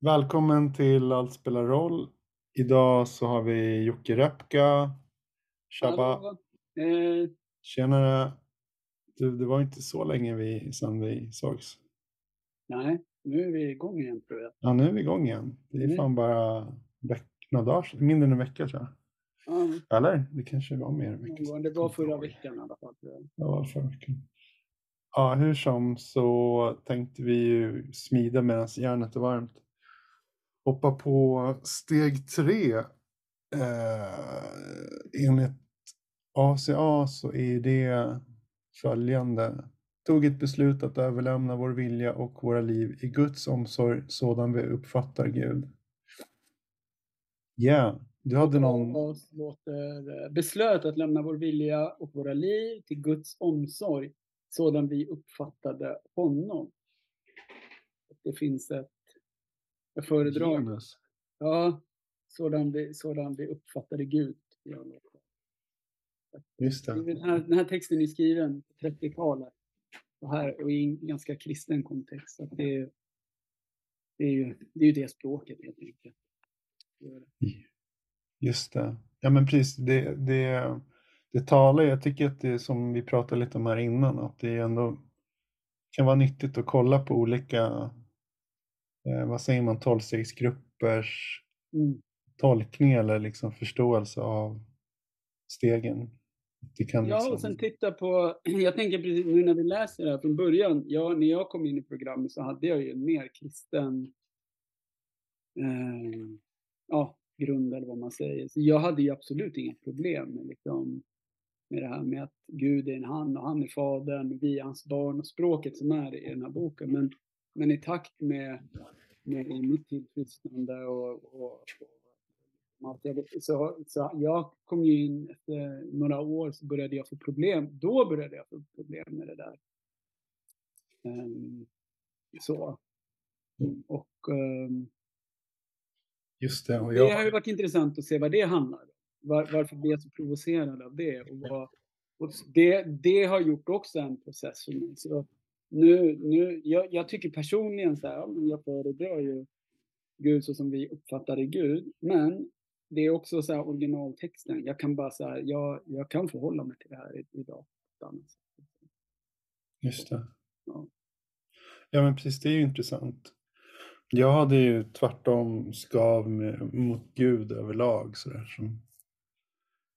Välkommen till Allt spelar roll. Idag så har vi Jocke Repka. Tjaba. Eh, Tjenare. Du, det var inte så länge vi, sedan vi sågs. nej, nu är vi igång igen tror jag. Ja, nu är vi igång igen. Det är Mm. fan bara veck, några dagar. Mindre än en vecka tror jag. Ja, Eller? Det kanske var mer än en vecka det var förra veckan i alla fall. Det var förra veckan. Ja, hur som så tänkte vi ju smida medan järnet är varmt. Hoppa på steg tre. Eh, enligt ACA så är det följande. Tog ett beslut att överlämna vår vilja och våra liv i Guds omsorg sådan vi uppfattar Gud. Ja, du hade någon... Låter, eh, beslöt att lämna vår vilja och våra liv till Guds omsorg sådan vi uppfattade honom. Det finns ett föredrag. Genus. Ja, sådan vi, sådan vi uppfattade Gud. Just det. Den här, den här texten är skriven på 30-talet. Och, här, och i en ganska kristen kontext. Så att det, det, är ju, det är ju det språket helt enkelt. Just det. Ja men precis, det, det, det talar, jag tycker att det är som vi pratade lite om här innan, att det ändå kan vara nyttigt att kolla på olika, eh, vad säger man, tolvstegsgruppers Mm. tolkning eller liksom förståelse av stegen. Det kan Ja, liksom, och sen titta på, jag tänker precis nu när vi läser det här från början, ja, när jag kom in i programmet så hade jag ju en mer kristen eh, ja, grund eller vad man säger. Så jag hade ju absolut inga problem med, liksom, med det här med att Gud är en han och han är fadern, vi är hans barn och språket som är i den här boken. Men, men i takt med, med mitt tillfrisknande och, och, och allt jag, så, så jag kom ju in efter några år så började jag få problem. Då började jag få problem med det där. Ehm, så. Och ehm, just det. Och det har ju jag, varit intressant att se vad det handlar om. Var, varför blev jag så provocerad av det? Och, vad, och det, det har gjort också en process för mig. Så nu, nu, jag, jag tycker personligen så här, jag föredrar ju Gud så som vi uppfattade Gud. Men det är också så här originaltexten. Jag kan bara så här, jag, jag kan förhålla mig till det här idag. just det. Ja. Ja men precis, det är ju intressant. Jag hade ju tvärtom skav med, mot Gud överlag sådär som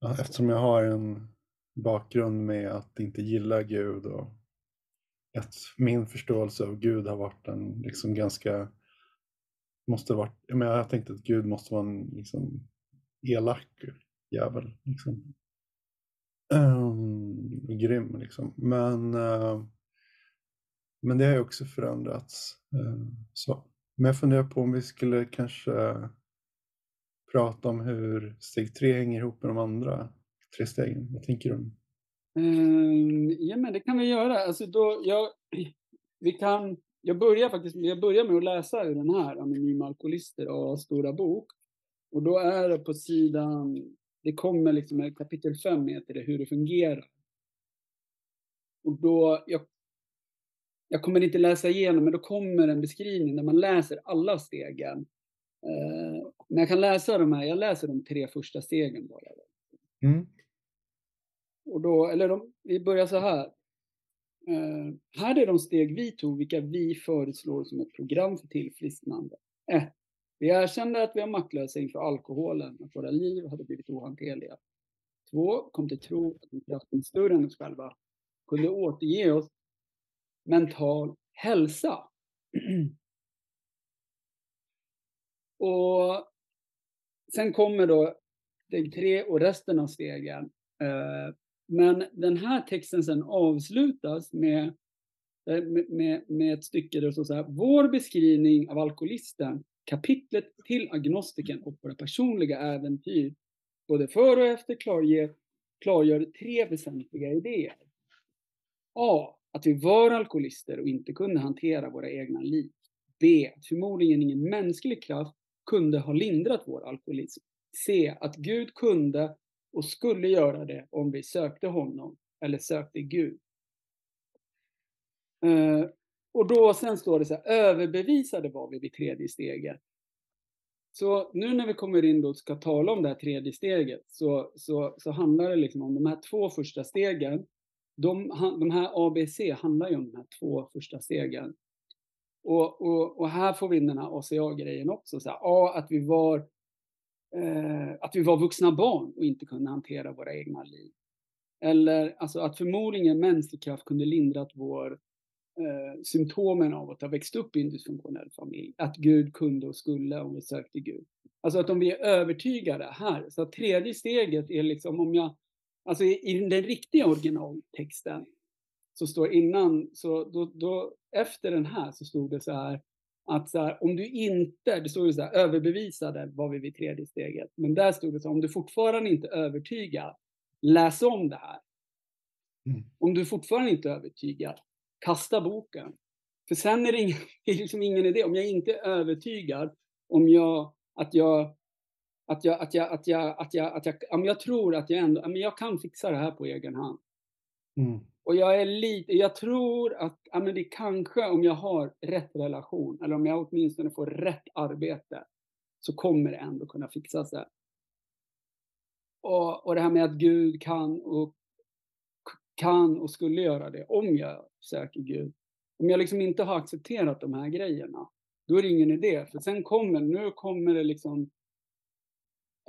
Ja, eftersom jag har en bakgrund med att inte gilla Gud och att min förståelse av Gud har varit en liksom ganska måste varit, jag, menar, jag tänkte att Gud måste vara en liksom elak jävel liksom. Um, grym liksom. Men, uh, men det har ju också förändrats. Uh, så. Men jag funderar på om vi skulle kanske prata om hur steg tre hänger ihop med de andra tre stegen. Vad tänker du? Uh, ja, men det kan vi göra. Alltså då, jag, vi kan, jag, börjar faktiskt, jag börjar med att läsa ur den här, Anonyma Alkoholister och Stora Bok. Och då är det på sidan, det kommer liksom kapitel 5 heter det, hur det fungerar. Och då, jag, jag kommer inte läsa igenom, men då kommer en beskrivning där man läser alla stegen. Uh, men jag kan läsa de här, jag läser de tre första stegen bara. Mm. Och då, eller de, vi börjar så här. Eh, här är de steg vi tog, vilka vi föreslår som ett program för tillfrisknande. 1. Vi erkände att vi var maktlösa inför alkoholen, att våra liv hade blivit ohanterliga. 2. Kom till tro att en kraften större än oss själva kunde återge oss mental hälsa. och sen kommer då steg 3 och resten av stegen. Eh, men den här texten sen avslutas med, eh, med, med, med ett stycke där det står så här. Vår beskrivning av alkoholisten, kapitlet till agnostiken och våra personliga äventyr, både före och efter klargör, klargör tre väsentliga idéer. A. Att vi var alkoholister och inte kunde hantera våra egna liv. B. Att förmodligen ingen mänsklig kraft kunde ha lindrat vår alkoholism. C. Att Gud kunde och skulle göra det om vi sökte honom eller sökte Gud. Eh, och då sen står det så här, överbevisade var vi vid tredje steget så nu när vi kommer in då och ska tala om det här tredje steget så, så, så handlar det liksom om de här två första stegen. De, de här ABC handlar ju om de här två första stegen. Och, och, och här får vi in den här ACA-grejen också. Så här, A, att vi var Eh, att vi var vuxna barn och inte kunde hantera våra egna liv. Eller alltså att förmodligen mänsklig kraft kunde lindrat vår eh, symptomen av att ha växt upp i en dysfunktionell familj. Att Gud kunde och skulle om vi sökte Gud. Alltså att om vi är övertygade här, så att tredje steget är liksom om jag, alltså i, i den riktiga originaltexten så står innan, så då, då, efter den här så stod det så här att så här, om du inte, det stod ju så här, överbevisade var vi vid tredje steget, men där stod det så här, om du fortfarande inte är övertygad, läs om det här. Mm. Om du fortfarande inte är övertygad, kasta boken. För sen är det, ingen, det är liksom ingen idé, om jag inte är övertygad om jag, att jag att jag, att jag, att jag, att jag, att jag, om jag tror att jag ändå, men jag kan fixa det här på egen hand. Mm. Och jag är lite, jag tror att, ja men det kanske om jag har rätt relation, eller om jag åtminstone får rätt arbete, så kommer det ändå kunna fixa sig. Och, och det här med att Gud kan och kan och skulle göra det om jag söker Gud. Om jag liksom inte har accepterat de här grejerna, då är det ingen idé. För sen kommer, nu kommer det liksom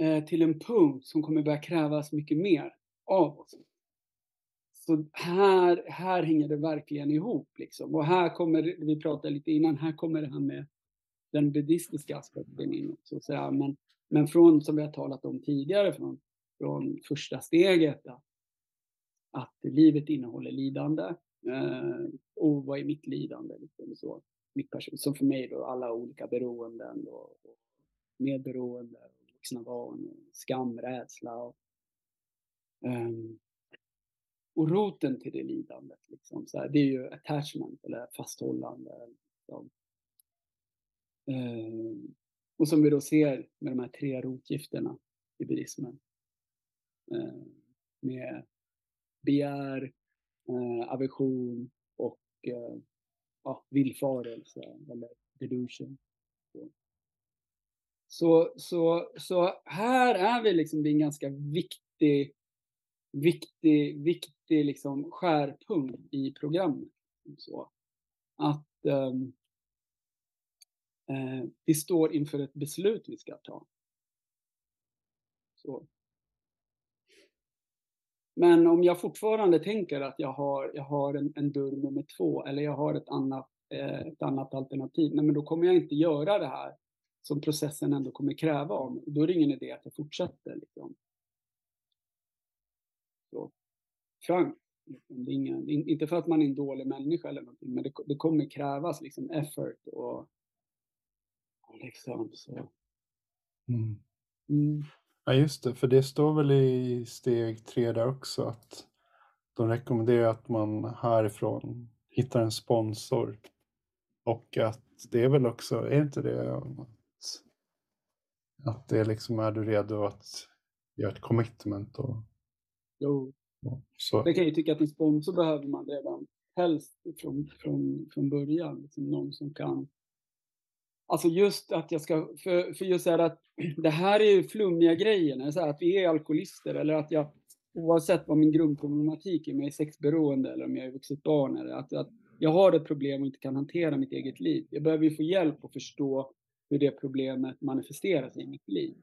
eh, till en punkt som kommer börja krävas mycket mer av oss. Så här, här hänger det verkligen ihop. Liksom. Och här kommer, vi pratade lite innan, här kommer det här med den buddhistiska aspekten in också. Så men, men från, som vi har talat om tidigare, från, från första steget, att, att livet innehåller lidande. Eh, och vad är mitt lidande? Liksom, så. Mitt person, som för mig då, alla olika beroenden och, och medberoende, vuxna barn, skam, rädsla. Och, och roten till det lidandet, liksom, så här, det är ju attachment eller fasthållande. Liksom. Eh, och som vi då ser med de här tre rotgifterna i buddhismen. Eh, med begär, eh, aversion och eh, ja, villfarelse eller delusion. Så, så, så här är vi liksom vid en ganska viktig viktig, viktig liksom skärpunkt i programmet. Så. Att ehm, eh, vi står inför ett beslut vi ska ta. Så. Men om jag fortfarande tänker att jag har, jag har en, en dörr nummer två eller jag har ett annat, eh, ett annat alternativ, nej men då kommer jag inte göra det här som processen ändå kommer kräva av mig. Då är det ingen idé att jag fortsätter. Liksom så frankt. Liksom. Ingen, inte för att man är en dålig människa eller någonting, men det, det kommer krävas liksom effort och, och liksom så. Mm. Mm. Ja, just det, för det står väl i steg tre där också att de rekommenderar att man härifrån hittar en sponsor. Och att det är väl också, är inte det att, att det liksom är du redo att göra ett commitment och Jo. Så. Det kan jag tycka att en sponsor behöver man redan helst från, från, från början. Liksom någon som kan Alltså just att jag ska, för, för just så att det här är ju flummiga grejer, så här, att vi är alkoholister eller att jag, oavsett vad min grundproblematik är, om jag är sexberoende eller om jag är vuxet barn, eller att, att jag har ett problem och inte kan hantera mitt eget liv. Jag behöver ju få hjälp att förstå hur det problemet manifesteras i mitt liv.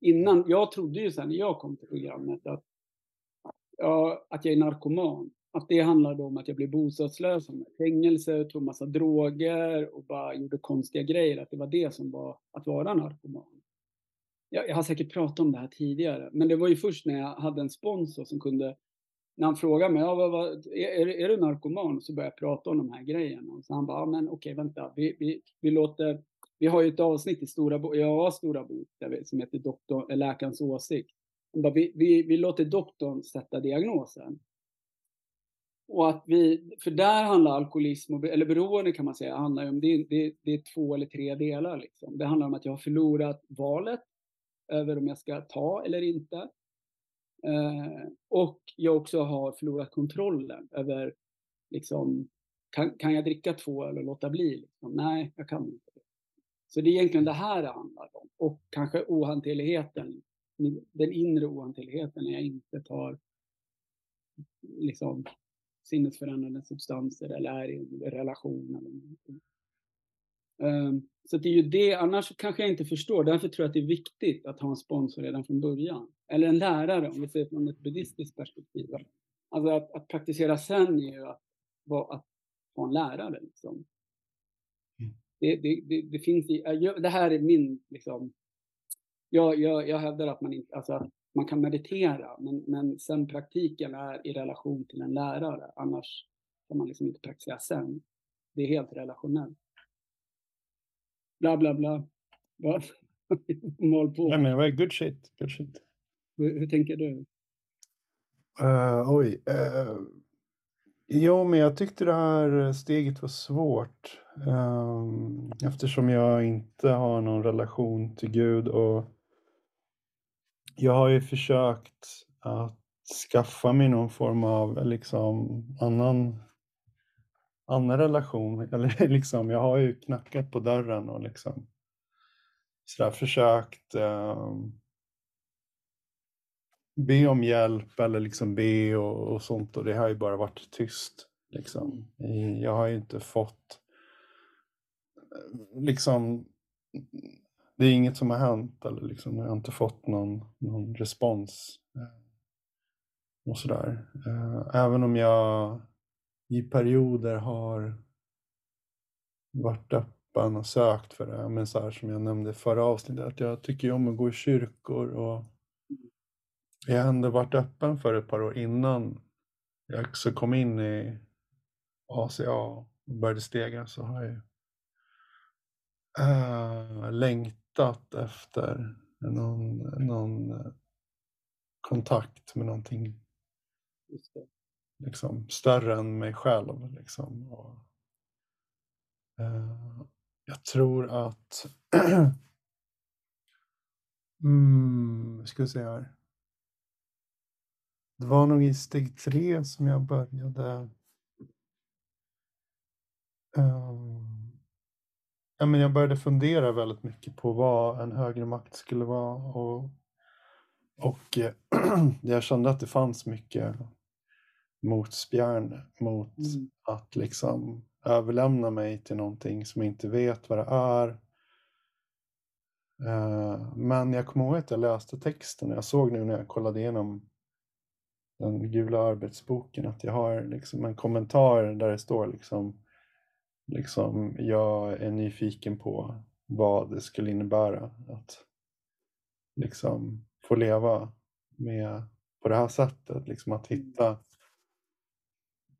Innan, jag trodde ju sen när jag kom till programmet att ja, att jag är narkoman. Att det handlade om att jag blev bostadslös, med fängelse, tog massa droger och bara gjorde konstiga grejer. Att det var det som var att vara narkoman. Jag, jag har säkert pratat om det här tidigare, men det var ju först när jag hade en sponsor som kunde när han frågade mig, ja, vad, vad, är, är du narkoman? Så började jag prata om de här grejerna. Och så han bara, ja, men okej, vänta, vi, vi, vi låter, vi har ju ett avsnitt i Stora Bo, jag har Stora Bok, som heter doktor, Läkarens åsikt. Bara, vi, vi, vi låter doktorn sätta diagnosen. Och att vi, för där handlar alkoholism, och, eller beroende kan man säga, handlar om, det, det, det är två eller tre delar. Liksom. Det handlar om att jag har förlorat valet över om jag ska ta eller inte. Eh, och jag också har förlorat kontrollen över, liksom, kan, kan jag dricka två eller låta bli? Liksom? Nej, jag kan inte. Så det är egentligen det här det handlar om. och kanske ohanterligheten, den inre ohanterligheten när jag inte tar liksom sinnesförändrande substanser eller är i en relation. Eller någonting. Um, så det är ju det, annars kanske jag inte förstår. Därför tror jag att det är viktigt att ha en sponsor redan från början. Eller en lärare, om vi ser från ett buddhistiskt perspektiv. Alltså att, att praktisera sen är ju att, att ha en lärare. Liksom. Mm. Det, det, det, det, finns i, det här är min, liksom, jag, jag, jag hävdar att man, inte, alltså att man kan meditera, men, men sen praktiken är i relation till en lärare. Annars kan man liksom inte praktisera sen. Det är helt relationellt. Bla, bla, bla. Mal på. Nej, men good shit. Good shit. Hur, hur tänker du? Uh, oj. Uh, jo, men jag tyckte det här steget var svårt. Um, eftersom jag inte har någon relation till Gud och jag har ju försökt att skaffa mig någon form av liksom annan, annan relation. Eller liksom, jag har ju knackat på dörren och liksom sådär försökt um, be om hjälp eller liksom be och, och, sånt och det har ju bara varit tyst. Liksom. Jag har ju inte fått eh, liksom det är inget som har hänt eller liksom, jag har inte fått någon, någon respons. Eh, och sådär. Eh, även om jag i perioder har varit öppen och sökt för det. Men så här som jag nämnde i förra avsnittet, att jag tycker om att gå i kyrkor och jag har ändå varit öppen för ett par år innan jag också kom in i ACA och började stega så har jag äh, längtat efter någon, någon eh, kontakt med någonting liksom, större än mig själv. Liksom. Och, äh, jag tror att mm, ska vi se här. Det var nog i steg tre som jag började um, ja, men jag började fundera väldigt mycket på vad en högre makt skulle vara och, och eh, jag kände att det fanns mycket motspjärn mot mm. att liksom överlämna mig till någonting som jag inte vet vad det är. Uh, men jag kommer ihåg att jag läste texten och jag såg nu när jag kollade igenom den gula arbetsboken att jag har liksom en kommentar där det står liksom, liksom jag är nyfiken på vad det skulle innebära att liksom få leva med på det här sättet, liksom att hitta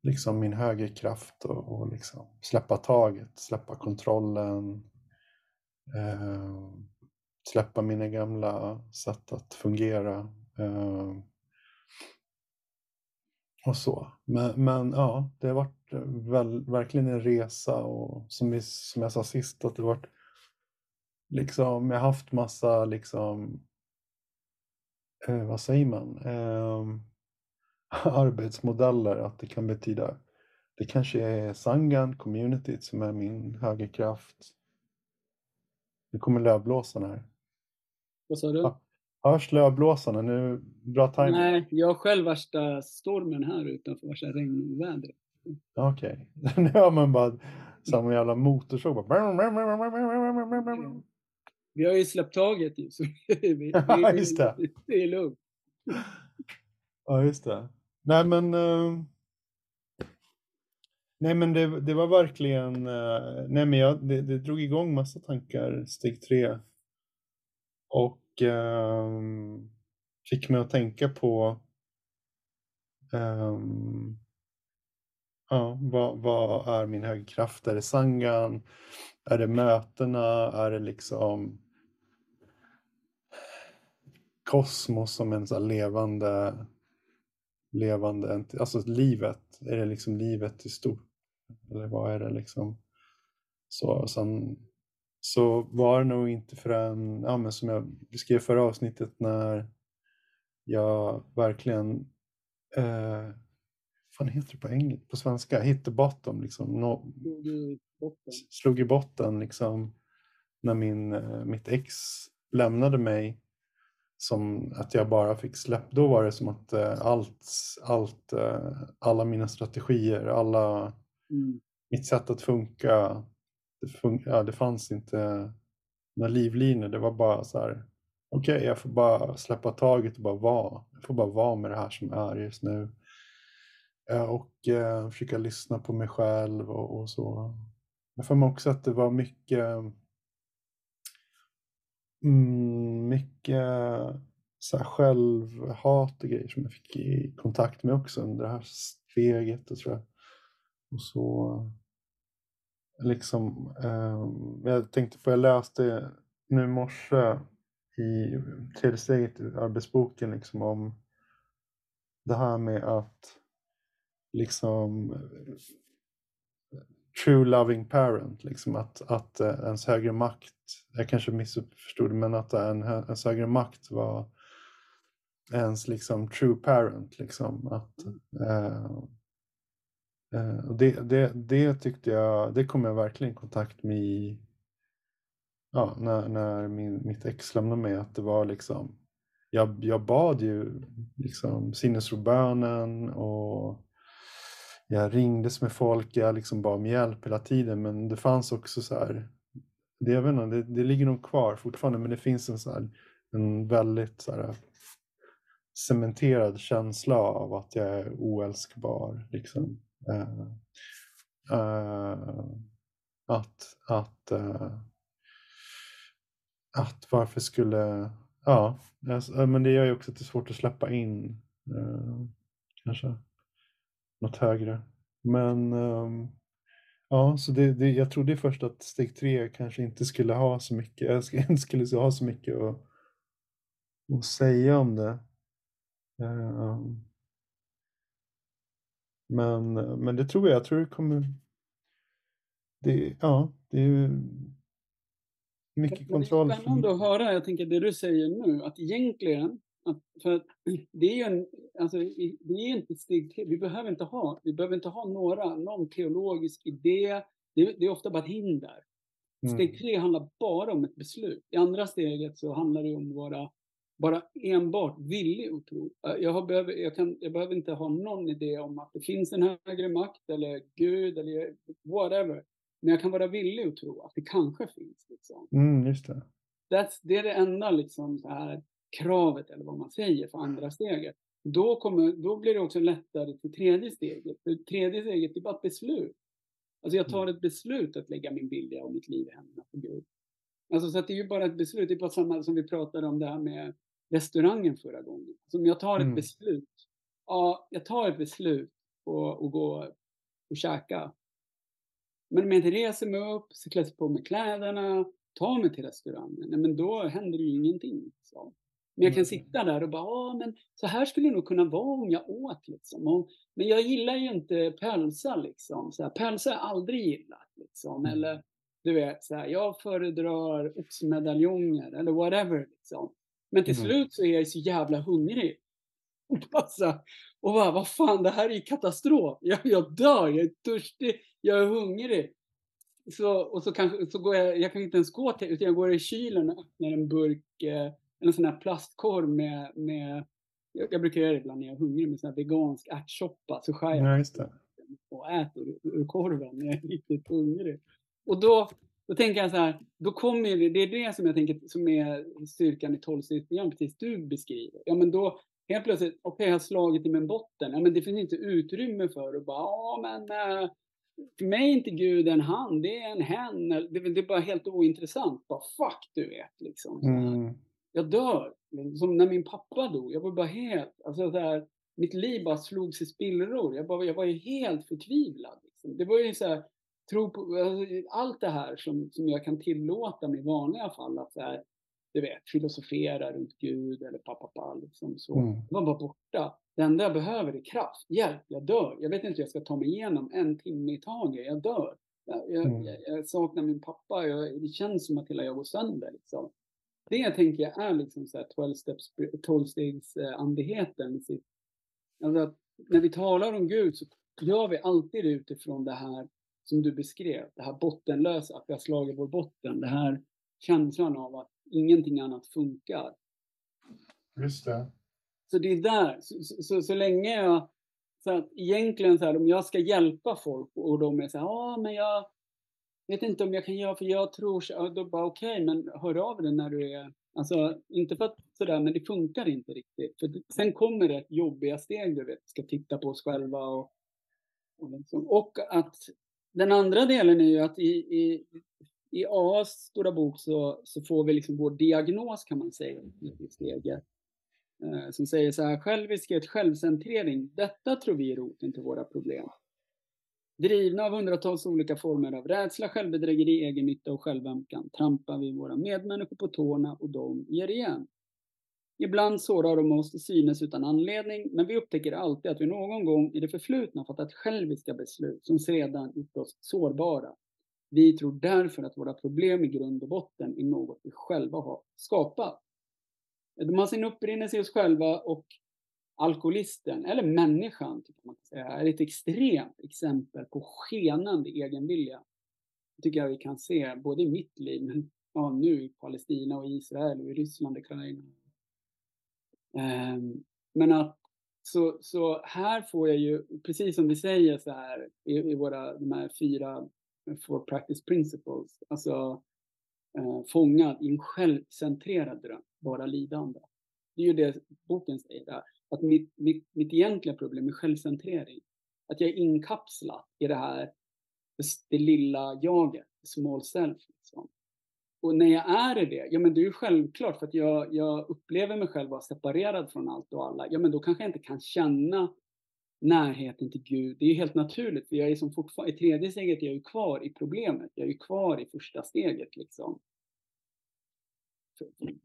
liksom min högerkraft och, och liksom släppa taget, släppa kontrollen, eh, släppa mina gamla sätt att fungera. Eh, och så. Men, men ja, det har varit väl, verkligen en resa och som, vi, som jag sa sist att det har varit liksom, jag har haft massa liksom, eh, vad säger man, eh, arbetsmodeller att det kan betyda, det kanske är Sangan, communityt som är min högerkraft. Nu kommer lövblåsaren här. Vad sa du? Ja, Hörs lövblåsarna? Nu, bra timing. Nej, jag har själv värsta stormen här utanför, värsta regnvädret. Okej, okay. nu hör man bara samma jävla motorsåg. Vi har ju släppt taget ju, så vi, vi, ja, just det. det är lugnt. Ja, just det. Nej, men... Uh... Nej, men det, det var verkligen... Uh... Nej, men jag, det, det drog igång massa tankar, steg tre. Och um, fick mig att tänka på um, ja, vad, vad, är min högkraft? Är det sangan? Är det mötena? Är det liksom kosmos som en så levande, levande, alltså livet? Är det liksom livet i stort? Eller vad är det liksom? Så sen så var det nog inte förrän, ja, men som jag beskrev förra avsnittet, när jag verkligen, eh, vad heter det på, engelska, på svenska, hit the bottom, liksom, no, slog i botten liksom, när min, eh, mitt ex lämnade mig som att jag bara fick släpp. Då var det som att eh, allt, allt, eh, alla mina strategier, alla, Mm. mitt sätt att funka, det, fun ja, det fanns inte några livlinor. Det var bara så här, okej, jag får bara släppa taget och bara vara. Jag får bara vara med det här som är just nu. Eh, och eh, försöka lyssna på mig själv och, och så. Jag får mig också att det var mycket Mm, mycket så här självhat och grejer som jag fick i kontakt med också under det här steget. Och, så. och så liksom, eh, jag tänkte på, jag läste nu i morse i tredje steget i arbetsboken liksom om det här med att liksom true loving parent, liksom att, att eh, ens högre makt, jag kanske missförstod men att en, ens högre makt var ens liksom true parent. Liksom, att, eh, eh, Eh, och det, det, det tyckte jag, det kom jag verkligen i kontakt med i, ja, när, när min, mitt ex lämnade mig, att det var liksom, jag, jag bad ju liksom sinnesrobönen och jag ringdes med folk, jag liksom bad om hjälp hela tiden, men det fanns också så här, det, jag vet inte, det, det ligger nog kvar fortfarande, men det finns en, så här, en väldigt så här, cementerad känsla av att jag är oälskbar. Liksom. Uh, uh, att, att, uh, att varför skulle, ja, alltså, men det gör ju också att det är svårt att släppa in kanske något högre. Men um, ja, så det, det, jag trodde först att steg tre kanske inte skulle ha så mycket, jag skulle, inte skulle ha så mycket att, att säga om det. Um, men, men det tror jag, jag tror det kommer, det, ja, det är mycket kontroll. Det är spännande att höra, jag tänker det du säger nu, att egentligen att, för att det är ju en, alltså, det är inte steg tre. Vi behöver inte ha, vi behöver inte ha några, någon teologisk idé. Det, det är ofta bara ett hinder. Steg Mm. tre handlar bara om ett beslut. I andra steget så handlar det om vara bara enbart villig att tro. Jag, behöver, jag, kan, jag behöver inte ha någon idé om att det finns en högre makt eller Gud eller whatever. Men jag kan vara villig att tro att det kanske finns. Liksom. Mm, just det. That's, det är det enda liksom, så här, kravet, eller vad man säger, för andra steget. Då, kommer, då blir det också lättare till tredje steget. För tredje steget är bara ett beslut. Alltså jag tar ett beslut att lägga min vilja och mitt liv i händerna på Gud. Alltså så det är ju bara ett beslut. Det är bara samma som vi pratade om det här med restaurangen förra gången. Alltså om jag tar ett Mm. beslut. Ja, jag tar ett beslut och, och gå och käka. Men om jag inte reser mig upp, så klär på mig kläderna, tar mig till restaurangen, nej, men då händer ju ingenting. Liksom. Men jag kan Mm. sitta där och bara, ja men så här skulle det nog kunna vara om jag åt liksom. Och, men jag gillar ju inte pölsa liksom. Så här, pölsa har jag aldrig gillat liksom. Mm. Eller du vet, så här, jag föredrar oxmedaljonger eller whatever liksom. Men till Mm. slut så är jag så jävla hungrig. Och bara, vad fan, det här är ju katastrof. Jag, jag dör, jag är törstig, jag är hungrig. Så, och så, kanske, så går jag, jag kan inte ens gå till, utan jag går i kylen och öppnar en burk, eh, en sån här plastkorv med, med jag, jag brukar göra det ibland när jag är hungrig med sån här vegansk ärtsoppa. Så skär jag Ja, och äter ur, ur korven när jag är riktigt hungrig. Och då, då tänker jag så här, då kommer det, det är det som jag tänker som är styrkan i tolvstegsprogram, precis du beskriver. Ja men då, helt plötsligt, okej jag har slagit i min botten, ja men det finns inte utrymme för att bara, ja men eh, för mig är inte Gud en han, det är en hen. Det, det är bara helt ointressant. Bara fuck du vet liksom. Mm. jag dör. Som när min pappa dog. Jag var bara helt, alltså så här, mitt liv bara slogs i spillror. Jag, bara, jag var ju helt förtvivlad. Liksom. Det var ju så här, tro på, alltså, allt det här som, som jag kan tillåta mig i vanliga fall. Att så här, du vet, filosofera runt Gud eller pappa, liksom så. Mm. Det var bara borta. Det enda jag behöver är kraft, hjälp, jag dör. Jag vet inte hur jag ska ta mig igenom en timme i taget, jag dör. Jag, jag, Mm. jag, jag saknar min pappa, jag, det känns som att hela jag går sönder. Liksom. Det tänker jag är liksom så här 12 steps, 12-stegs eh, andligheten. Alltså när vi talar om Gud så gör vi alltid utifrån det här som du beskrev, det här bottenlösa, att vi har slagit vår botten, det här känslan av att ingenting annat funkar. Just det. Så det är där, så, så, så, så länge jag, så att egentligen så här, om jag ska hjälpa folk och de är så här, ja men jag vet inte om jag kan göra, för jag tror, så, då bara okej, okay, men hör av dig när du är, alltså inte för att sådär, men det funkar inte riktigt. För sen kommer det jobbiga steg, du vet, ska titta på oss själva och, och, liksom. och att den andra delen är ju att i, i, i AAs stora bok så, så får vi liksom vår diagnos kan man säga i steget. Eh, som säger så här, själviskhet, självcentrering, detta tror vi är roten till våra problem. Drivna av hundratals olika former av rädsla, självbedrägeri, egennytta och självömkan trampar vi våra medmänniskor på tårna och de ger igen. Ibland sårar de oss till synes utan anledning, men vi upptäcker alltid att vi någon gång i det förflutna fattat själviska beslut som sedan gjort oss sårbara. Vi tror därför att våra problem i grund och botten är något vi själva har skapat. De har sin upprinnelse i oss själva och alkoholisten, eller människan, tycker man kan säga, är ett extremt exempel på skenande egenvilja. Det tycker jag vi kan se både i mitt liv, men ja, nu i Palestina och Israel och i Ryssland, Ukraina. Ehm, men att så, så här får jag ju, precis som vi säger så här i, i våra, de här fyra four practice principles, alltså eh, fångad i en självcentrerad dröm, bara lidande. Det är ju det boken säger där, att mitt, mitt, mitt egentliga problem är självcentrering. Att jag är inkapslad i det här, det lilla jaget, small self. Liksom. Och när jag är i det, ja men det är ju självklart för att jag, jag upplever mig själv vara separerad från allt och alla. Ja men då kanske jag inte kan känna närheten till Gud. Det är ju helt naturligt, för jag är som fortfarande, i tredje steget jag är ju kvar i problemet. Jag är ju kvar i första steget liksom.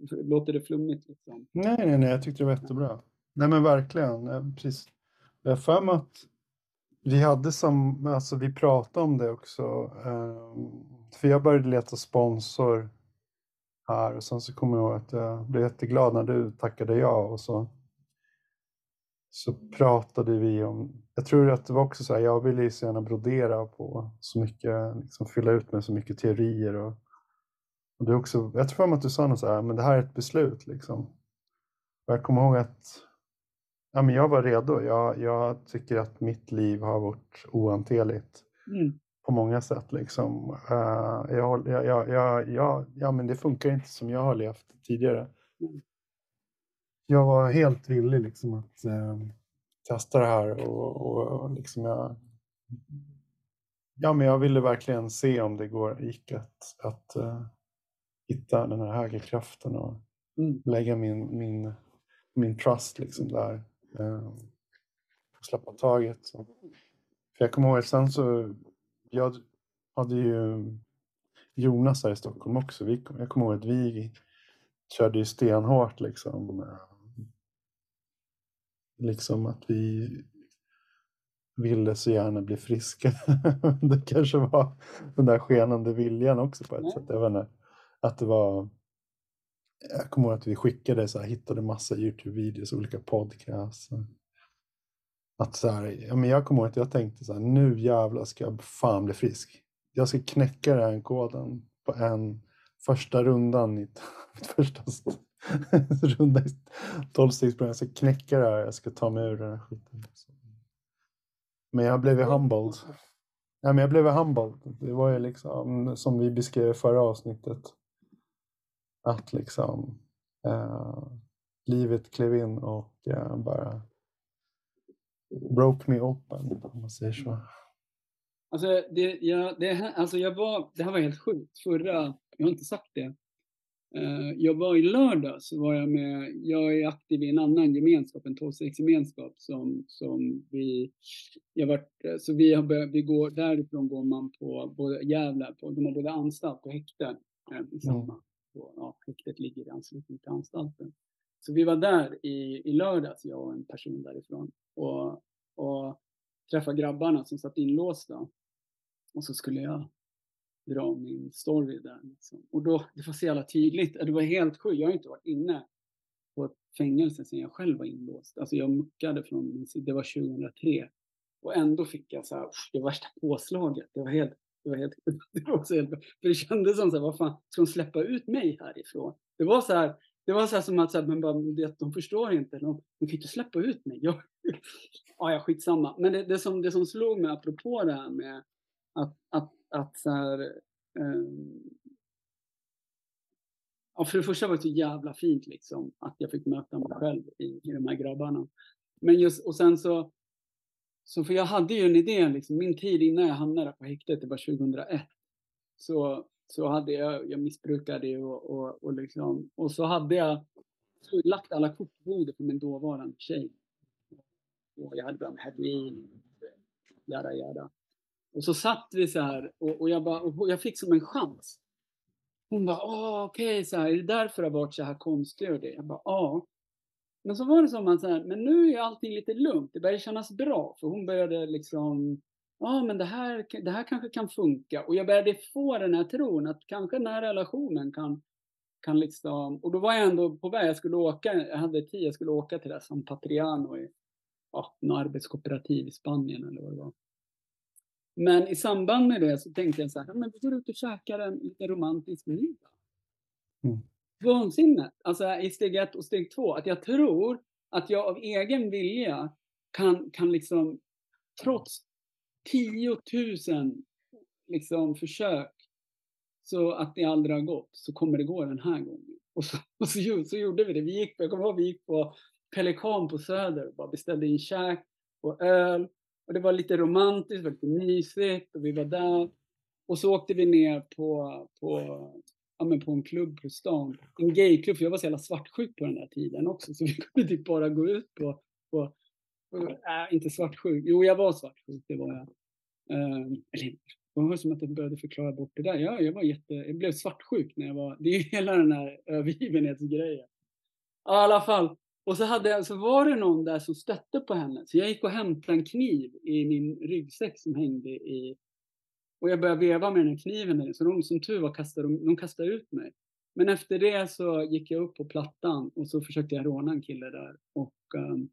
Låter det flummigt liksom? Nej, nej, nej, jag tyckte det var jättebra. Nej men verkligen, precis. Jag har för mig att vi hade som, alltså vi pratade om det också. Ehm, för jag började leta sponsor här och sen så kommer jag ihåg att jag blev jätteglad när du tackade ja och så så pratade vi om, jag tror att det var också så här, jag ville ju så gärna brodera på så mycket, liksom fylla ut med så mycket teorier och, och det också, jag tror att du sa något så här, men det här är ett beslut liksom. Och jag kommer ihåg att ja, men jag var redo, jag, jag tycker att mitt liv har varit ohanterligt mm på många sätt liksom. Uh, jag, jag, jag, jag, ja men det funkar inte som jag har levt tidigare. Mm jag var helt villig liksom att eh, testa det här och, och, liksom jag, ja, men jag ville verkligen se om det går, gick att, att uh, hitta den här högre kraften och mm. lägga min, min, min trust liksom där. Uh, och släppa taget. Så. För jag kommer ihåg att sen så, jag hade ju Jonas här i Stockholm också. Vi, jag kommer ihåg att vi körde ju stenhårt liksom liksom att vi ville så gärna bli friska. det kanske var den där skenande viljan också på ett Nej. sätt. Jag vet inte, att det var jag kommer ihåg att vi skickade så här, hittade massa Youtube-videos, olika podcasts. Att så här, ja, men jag kommer ihåg att jag tänkte så här, nu jävlar ska jag fan bli frisk. Jag ska knäcka den här koden på en första rundan i mitt första runda i tolvstegsprogram. Jag ska knäcka det här. Jag ska ta mig ur den här skiten. Men jag blev ju humbled. Ja, men jag blev humbled. Det var ju liksom som vi beskrev i förra avsnittet. Att liksom uh, livet klev in och uh, bara broke me open om man säger så. Alltså, det, jag, det, alltså jag var, det här var helt sjukt. Förra, jag har inte sagt det, Eh, jag var i lördag så var jag med, jag är aktiv i en annan gemenskap, en tolvstegsgemenskap som, som vi, jag varit, eh, så vi har börjat, vi går, därifrån går man på både Gävle, på, de har både anstalt och häkte eh, i samma, mm. ja, häktet ligger i anslutning till anstalten. Så vi var där i, i lördags, jag och en person därifrån, och, och träffade grabbarna som satt inlåsta. Och så skulle jag dra min story där. Liksom. Och då, det var så jävla tydligt, det var helt sjukt, jag har inte varit inne på ett fängelse sedan jag själv var inlåst. Alltså jag muckade från, det var 2003. Och ändå fick jag så här, det värsta påslaget. Det var helt, det var helt, det var så helt, för det kändes som så här, vad fan, ska de släppa ut mig härifrån? Det var så här, det var så här som att så här, men bara, det, de förstår inte. De, de kan inte släppa ut mig. Jag, ja, ja, skitsamma. Men det, det, som, det som slog mig apropå det här med att, att, att så här, um, ja, för det första var det så jävla fint liksom att jag fick möta mig själv i, i de här grabbarna. Men just, och sen så, så för jag hade ju en idé, liksom, min tid innan jag hamnade på häktet, det var 2001. Så, så hade jag, jag missbrukade och, och, och, liksom, och så hade jag så lagt alla kort på bordet för min dåvarande tjej. Och jag hade börjat med heroin, jada jada. Och så satt vi så här och, och jag, bara, och jag fick som en chans. Hon bara, ah, okej, okay, så här, är det därför det har varit så här konstig? Och det? Jag bara, ja. Men så var det som att, så här, men nu är allting lite lugnt. Det börjar kännas bra, för hon började liksom, ja men det här, det här kanske kan funka. Och jag började få den här tron att kanske den här relationen kan, kan liksom, och då var jag ändå på väg, jag skulle åka, jag hade tid, jag skulle åka till det San Patriano i, ja, något arbetskooperativ i Spanien eller vad det var. Men i samband med det så tänkte jag så här, men vi går ut och käkar en lite romantisk middag. Mm. Vansinne, alltså i steg ett och steg två, att jag tror att jag av egen vilja kan, kan liksom, trots 10 000 liksom försök, så att det aldrig har gått, så kommer det gå den här gången. Och så, och så, så gjorde vi det. Vi gick, jag kommer ihåg vi gick på Pelikan på Söder och bara beställde in käk och öl och det var lite romantiskt, det var lite mysigt och vi var där. Och så åkte vi ner på, på, ja, men på en klubb på stan. En gayklubb, för jag var så jävla svartsjuk på den där tiden också. Så vi kunde typ bara gå ut på, på äh, inte svartsjuk, jo jag var svartsjuk, det var jag. Uh, eller det var som att jag började förklara bort det där. Ja, jag var jätte, jag blev svartsjuk när jag var, det är ju hela den här övergivenhetsgrejen. I alla fall, och så, hade, så var det någon där som stötte på henne. Så jag gick och hämtade en kniv i min ryggsäck som hängde i... Och jag började veva med den här kniven. Så de, som tur var kastade de, de kastade ut mig. Men efter det så gick jag upp på plattan och så försökte jag råna en kille där. Och um,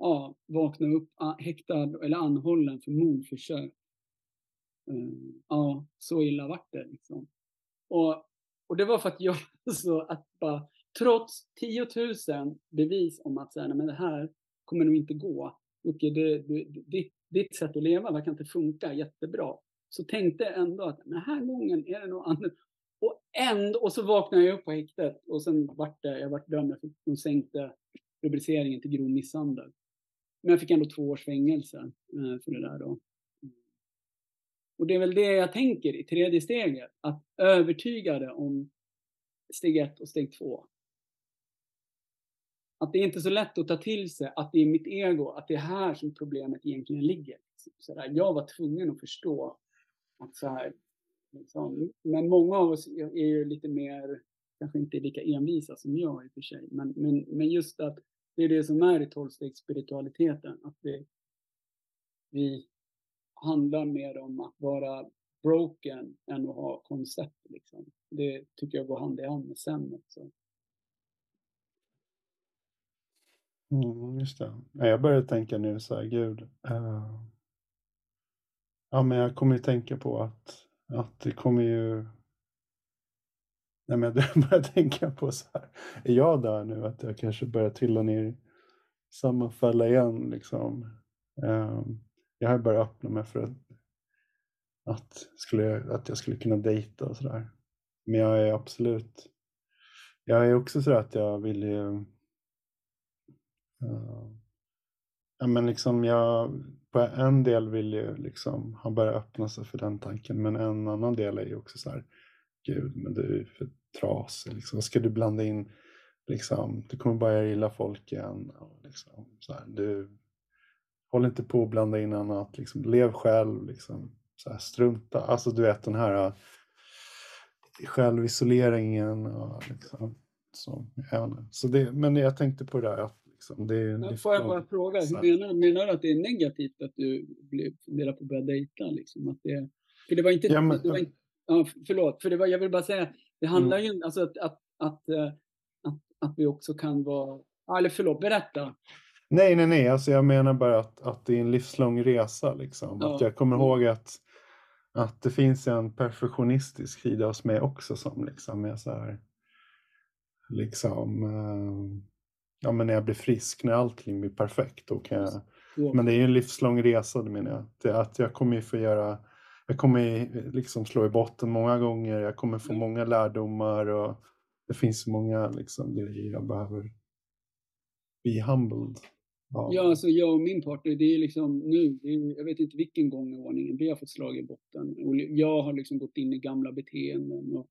ja, Vakna upp häktad eller anhållen för mordförsök. Eh, ja, så illa vart det liksom. Och, och det var för att jag så att bara trots 10 000 bevis om att säga, men det här kommer nog inte gå. Jocke, det, det, ditt, ditt sätt att leva verkar inte funka jättebra. Så tänkte jag ändå att den här gången är det nog annat. Och, ändå, och så vaknade jag upp på häktet och sen vart det, jag vart dömd, de sänkte rubriceringen till grov misshandel. Men jag fick ändå två års fängelse eh, för det där då. Och det är väl det jag tänker i tredje steget, att övertyga det om steg ett och steg två. Att det är inte så lätt att ta till sig att det är mitt ego, att det är här som problemet egentligen ligger. Så där, jag var tvungen att förstå att så här, liksom, men många av oss är ju lite mer, kanske inte lika envisa som jag i och för sig, men, men, men just att det är det som är i tolvstegsspiritualiteten, att vi, vi handlar mer om att vara broken än att ha koncept. Liksom. Det tycker jag går hand i hand med sen också. Mm, just det. Jag började tänka nu så här, gud. Uh, ja, men jag kommer ju tänka på att, att det kommer ju... Nej, men jag börjar tänka på så här, är jag där nu? Att jag kanske börjar trilla ner i samma fälla igen liksom. Ehm, jag har börjat öppna mig för att, att, skulle, att jag skulle kunna dejta och sådär. Men jag är absolut, jag är också så att jag vill ju ehm, Ja, men liksom jag, på en del vill ju liksom, han börjar öppna sig för den tanken, men en annan del är ju också så här, gud, men du är för trasig, liksom. ska du blanda in, liksom, du kommer bara gilla folk igen. Och liksom, så här, du håller inte på att blanda in annat, liksom, lev själv, liksom, så här, strunta, alltså du vet den här uh, självisoleringen och liksom, så, jag så det, men jag tänkte på det där att Liksom. Det, det får jag bara fråga, menar, menar du att det är negativt att du funderar på att börja dejta? Liksom? Att det, för det var inte... Ja, men, det var inte ja, förlåt, för det var, jag vill bara säga, det handlar mm. ju alltså att, att, att, eh, att, att vi också kan vara... Eller förlåt, berätta. Nej, nej, nej, alltså jag menar bara att, att det är en livslång resa. Liksom. Ja. Att jag kommer mm. ihåg att, att det finns en perfektionistisk sida hos mig också som liksom är så här liksom, eh, ja men när jag blir frisk, när allting blir perfekt, då kan jag, Så, men det är ju en livslång resa, det menar jag. Det att jag kommer ju få göra, jag kommer liksom slå i botten många gånger, jag kommer få Mm. många lärdomar och det finns många liksom grejer jag behöver be humbled av. Ja, alltså jag och min partner, det är liksom nu, är, jag vet inte vilken gång i ordningen vi har fått slag i botten. Och jag har liksom gått in i gamla beteenden och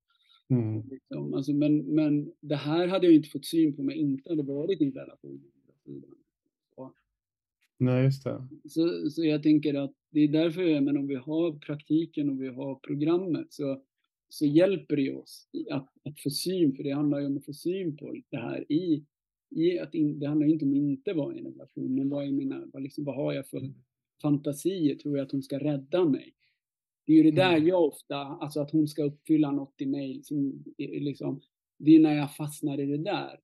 Mm. liksom, alltså, men, men det här hade jag inte fått syn på om jag inte hade varit i en relation. Nej, just det. Så, så jag tänker att det är därför, jag menar, om vi har praktiken och vi har programmet så, så hjälper det oss att, att få syn, för det handlar ju om att få syn på det här i, i att in, det handlar inte om att inte vara i en relation, men vad, är mina, vad, liksom, vad har jag för fantasier? Tror jag att hon ska rädda mig? Det är ju det där Mm. jag ofta, alltså att hon ska uppfylla något i mig, som, är liksom, det är när jag fastnar i det där.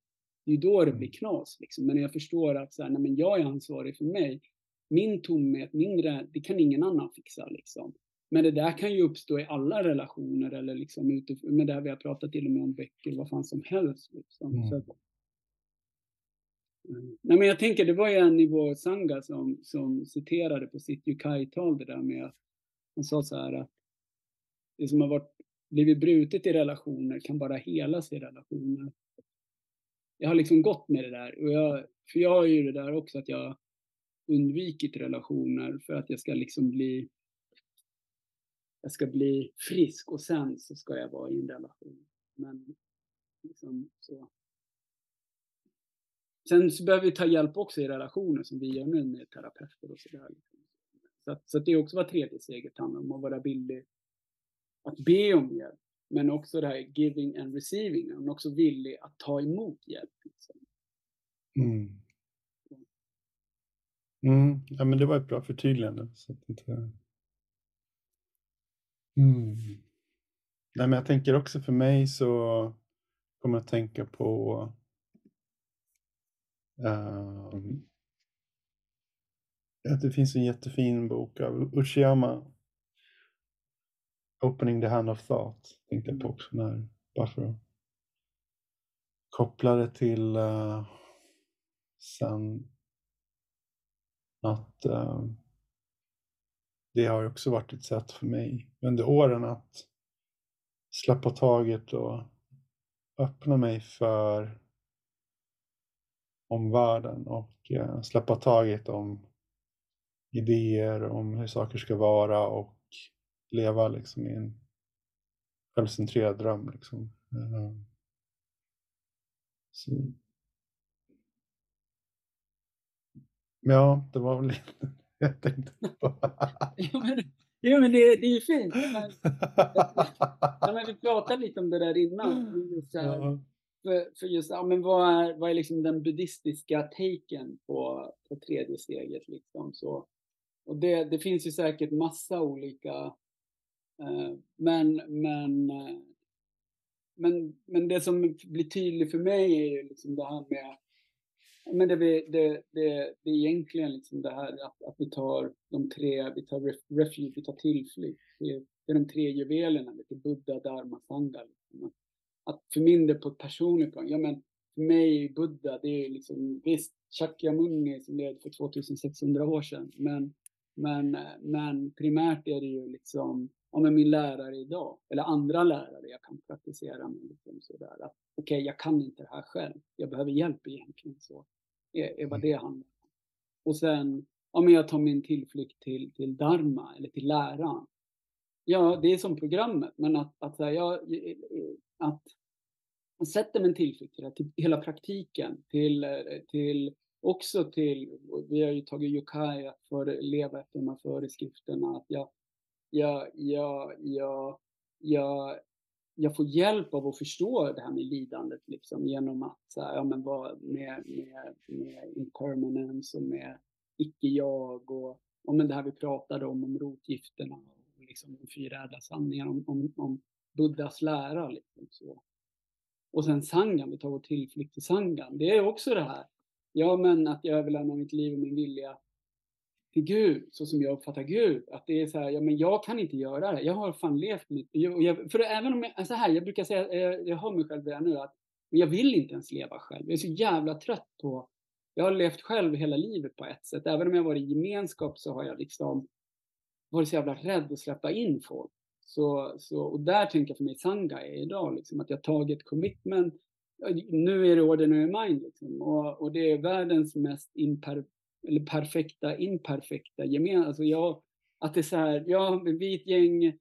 Det är då det blir knas. Liksom. Men jag förstår att så här, nej, men jag är ansvarig för mig. Min tomhet, min det kan ingen annan fixa. Liksom. Men det där kan ju uppstå i alla relationer eller liksom utifrån, med det här vi har pratat till och med om böcker, vad fan som helst. Liksom. Mm. Så att, Mm. Nej, men jag tänker, det var ju en i vår sanga som, som citerade på sitt Yukai-tal det där med att han sa så här att det som har varit, blivit brutet i relationer kan bara helas i relationer. Jag har liksom gått med det där. Och jag, för jag har ju det där också att jag undvikit relationer för att jag ska liksom bli jag ska bli frisk och sen så ska jag vara i en relation. Men liksom så. Sen så behöver vi ta hjälp också i relationer som vi gör nu med terapeuter och sådär. Så, att, så att det är också vad tredje steget handlar om, att vara billig att be om hjälp. Men också det här giving and receiving, men också villig att ta emot hjälp. Liksom. Mm. Mm. Ja, men det var ett bra förtydligande. Så att inte... mm. Nej, men jag tänker också för mig så kommer jag att tänka på um, att det finns en jättefin bok av Uchiyama Opening the Hand of Thought tänkte jag på också när, bara för att koppla det till eh, sen att eh, det har också varit ett sätt för mig under åren att släppa taget och öppna mig för omvärlden och eh, släppa taget om idéer om hur saker ska vara och leva liksom i en självcentrerad dröm. Liksom. Eh, så. Ja, det var väl det jag tänkte på. Ja, men, ja, men det, det är ju fint. Men, ja, men vi pratade lite om det där innan. Just här, Ja. för, för just, ja, men vad är, vad är liksom den buddhistiska taken på, på tredje steget? Liksom, så. Och det, det finns ju säkert massa olika, Eh, men, men, eh, men, men det som blir tydligt för mig är ju liksom det här med men det, vi, det, det, det är egentligen liksom det här att, att vi tar de tre, vi tar ref, refuge, vi tar tillflykt. Det är, det är de tre juvelerna, lite Buddha, Dharma, Sangha. Liksom. Att, att för min del på ett personligt plan, ja men för mig Buddha, det är liksom, visst, Shakyamuni som levde för 2600 år sedan, men, men, eh, men primärt är det ju liksom, ja men min lärare idag, eller andra lärare jag kan praktisera med. Liksom sådär. Att, Okej, okay, jag kan inte det här själv, jag behöver hjälp egentligen. Så är, är vad det handlar om. Och sen, ja men jag tar min tillflykt till, till Dharma eller till läran. Ja, det är som programmet, men att, att, jag, att man sätter min tillflykt till, till hela praktiken, till, till också till, vi har ju tagit yokai att för, leva efter de här föreskrifterna, att jag, jag, jag, jag, jag, jag får hjälp av att förstå det här med lidandet liksom, genom att så här, ja, men vad, med, med, med impermanence och med icke-jag och, och men det här vi pratade om, om rotgifterna och liksom de fyra ädla sanningarna, om, om, om Buddhas lära. Liksom, så. Och sen sangan, vi tar vår tillflykt till sangan. Det är också det här, ja men att jag överlämnar mitt liv och min vilja till Gud, så som jag uppfattar Gud. Att det är så här, ja men jag kan inte göra det. Jag har fan levt mitt jag, För även om jag, så här, jag brukar säga, jag, jag hör mig själv det nu, att Men jag vill inte ens leva själv. Jag är så jävla trött på... Jag har levt själv hela livet på ett sätt. Även om jag varit i gemenskap så har jag liksom varit så jävla rädd att släppa in folk. Så, så, och där tänker jag för mig Sanga är idag, liksom, att jag tagit commitment. Nu är det ordinary mind liksom, och, och det är världens mest imper, eller perfekta, imperfekta gemen... Alltså jag, att det är så här, ja, vi är ett gäng,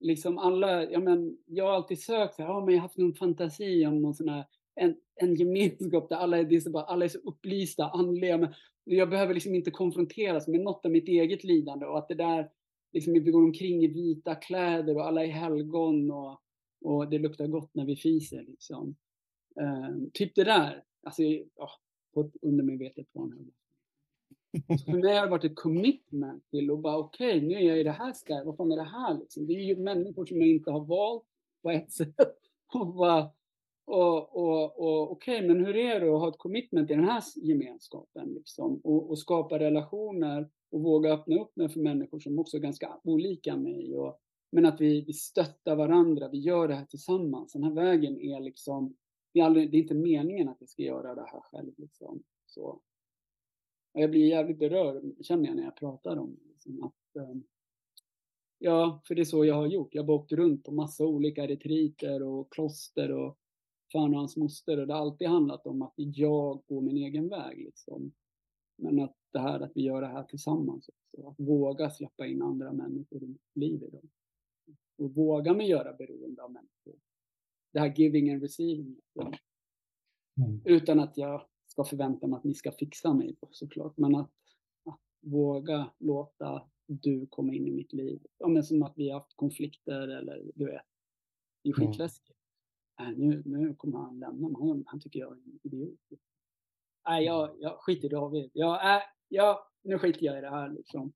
liksom alla, ja men jag har alltid sökt så här, ja men jag har haft någon fantasi om någon sån här, en, en gemenskap där alla är, det är så bara, alla är så upplysta, andliga, men jag behöver liksom inte konfronteras med något av mitt eget lidande och att det där, liksom vi går omkring i vita kläder och alla är helgon och, och det luktar gott när vi fiser liksom. Uh, typ det där, alltså, ja, på ett undermedvetet plan. Så för mig har det varit ett commitment till att bara okej, okay, nu är jag i det här stället, vad fan är det här liksom? Det är ju människor som jag inte har valt på ett sätt. och bara, och, och, och okej, okay, men hur är det att ha ett commitment i den här gemenskapen liksom? Och, och skapa relationer och våga öppna upp mig för människor som också är ganska olika mig. Och, men att vi, vi stöttar varandra, vi gör det här tillsammans. Den här vägen är liksom, det är, aldrig, det är inte meningen att jag ska göra det här själv. Liksom. Så. Och jag blir jävligt berörd, känner jag, när jag pratar om. Liksom, att, um, ja, för det är så jag har gjort. Jag har åkt runt på massa olika retriter och kloster och fan och hans moster och det har alltid handlat om att jag går min egen väg. Liksom. Men att det här att vi gör det här tillsammans också. Att våga släppa in andra människor i mitt liv idag. Och våga mig göra beroende av människor. Det här giving and receiving. Liksom. Mm. Utan att jag ska förvänta mig att ni ska fixa mig såklart. Men att, att våga låta du komma in i mitt liv. Ja, men som att vi har haft konflikter eller du vet. Det är mm. skitläskigt. Mm. Äh, nu, nu kommer han lämna mig. Han, han tycker jag är en idiot. Nej, jag, jag skiter i David. Jag, äh, ja, nu skiter jag i det här liksom.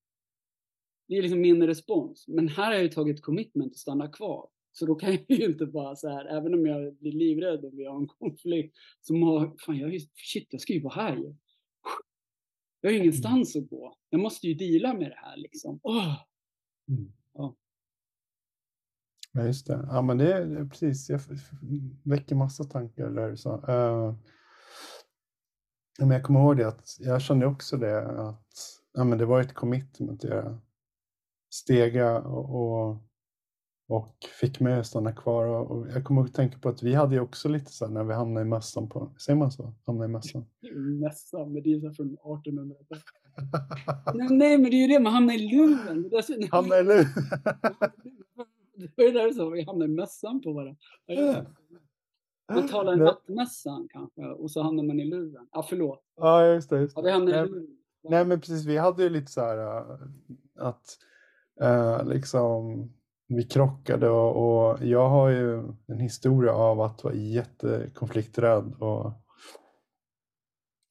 Det är liksom min respons. Men här har jag ju tagit commitment att stanna kvar. Så då kan jag ju inte bara så här, även om jag blir livrädd om vi har en konflikt, så må, fan jag, shit, jag ska ju vara här ju. Jag har ingenstans att gå. Jag måste ju dela med det här liksom. Oh. Mm. Ja. ja, just det. Ja, men det är precis, jag väcker massa tankar där. Så. Uh, men jag kommer ihåg det att jag kände också det att ja, men det var ett commitment att göra stega och, och och fick mig att stanna kvar. Och, jag kommer att tänka på att vi hade ju också lite så här när vi hamnade i mössan på, säger man så? Hamnade i mössan? Mässan, men det är så från 1800 nej, nej, men det är ju det, man hamnar i luven. Hamnar i luven? det var ju så vi hamnade i mössan på varandra. Man talar en nattmässan kanske och så hamnar man i luven. Ja, förlåt. Ja, just det. Just det. Ja, vi hamnar i luven. Nej, men precis, vi hade ju lite så här äh, att uh, liksom vi krockade och, och, jag har ju en historia av att vara jättekonflikträdd och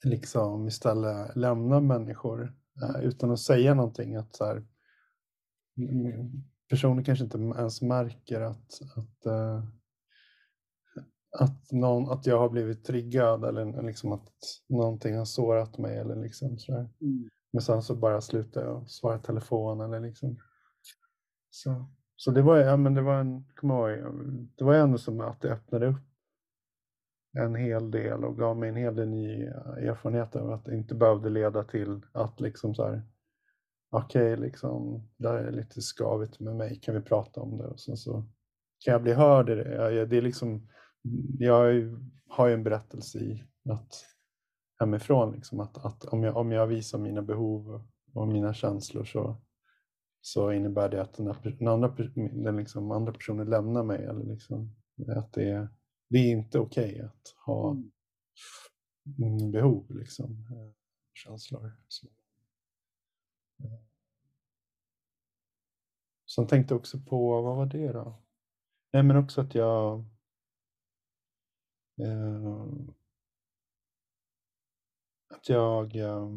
liksom istället lämna människor eh, utan att säga någonting. Att så här, personer kanske inte ens märker att, att, uh, att, någon, att jag har blivit triggad eller liksom att någonting har sårat mig. Eller liksom så mm. Men sen så bara slutar jag svara telefon eller liksom. Så. Så det var, ja, men det var en, ihåg, det var ändå som att det öppnade upp en hel del och gav mig en hel del ny eh, erfarenhet av att det inte behövde leda till att liksom så här okej, okay, liksom, där är lite skavigt med mig, kan vi prata om det? Och sen så kan jag bli hörd i det. Jag, det är liksom, jag har ju en berättelse i att hemifrån, liksom, att, att om, jag, om jag visar mina behov och mina känslor så så innebär det att den, den andra, den liksom andra personen lämnar mig. Eller liksom, att det, är, det är inte okej okay att ha mm. behov, liksom, eh, känslor. Så. Eh. Sen tänkte jag också på, vad var det då? Nej men också att jag eh, att jag eh,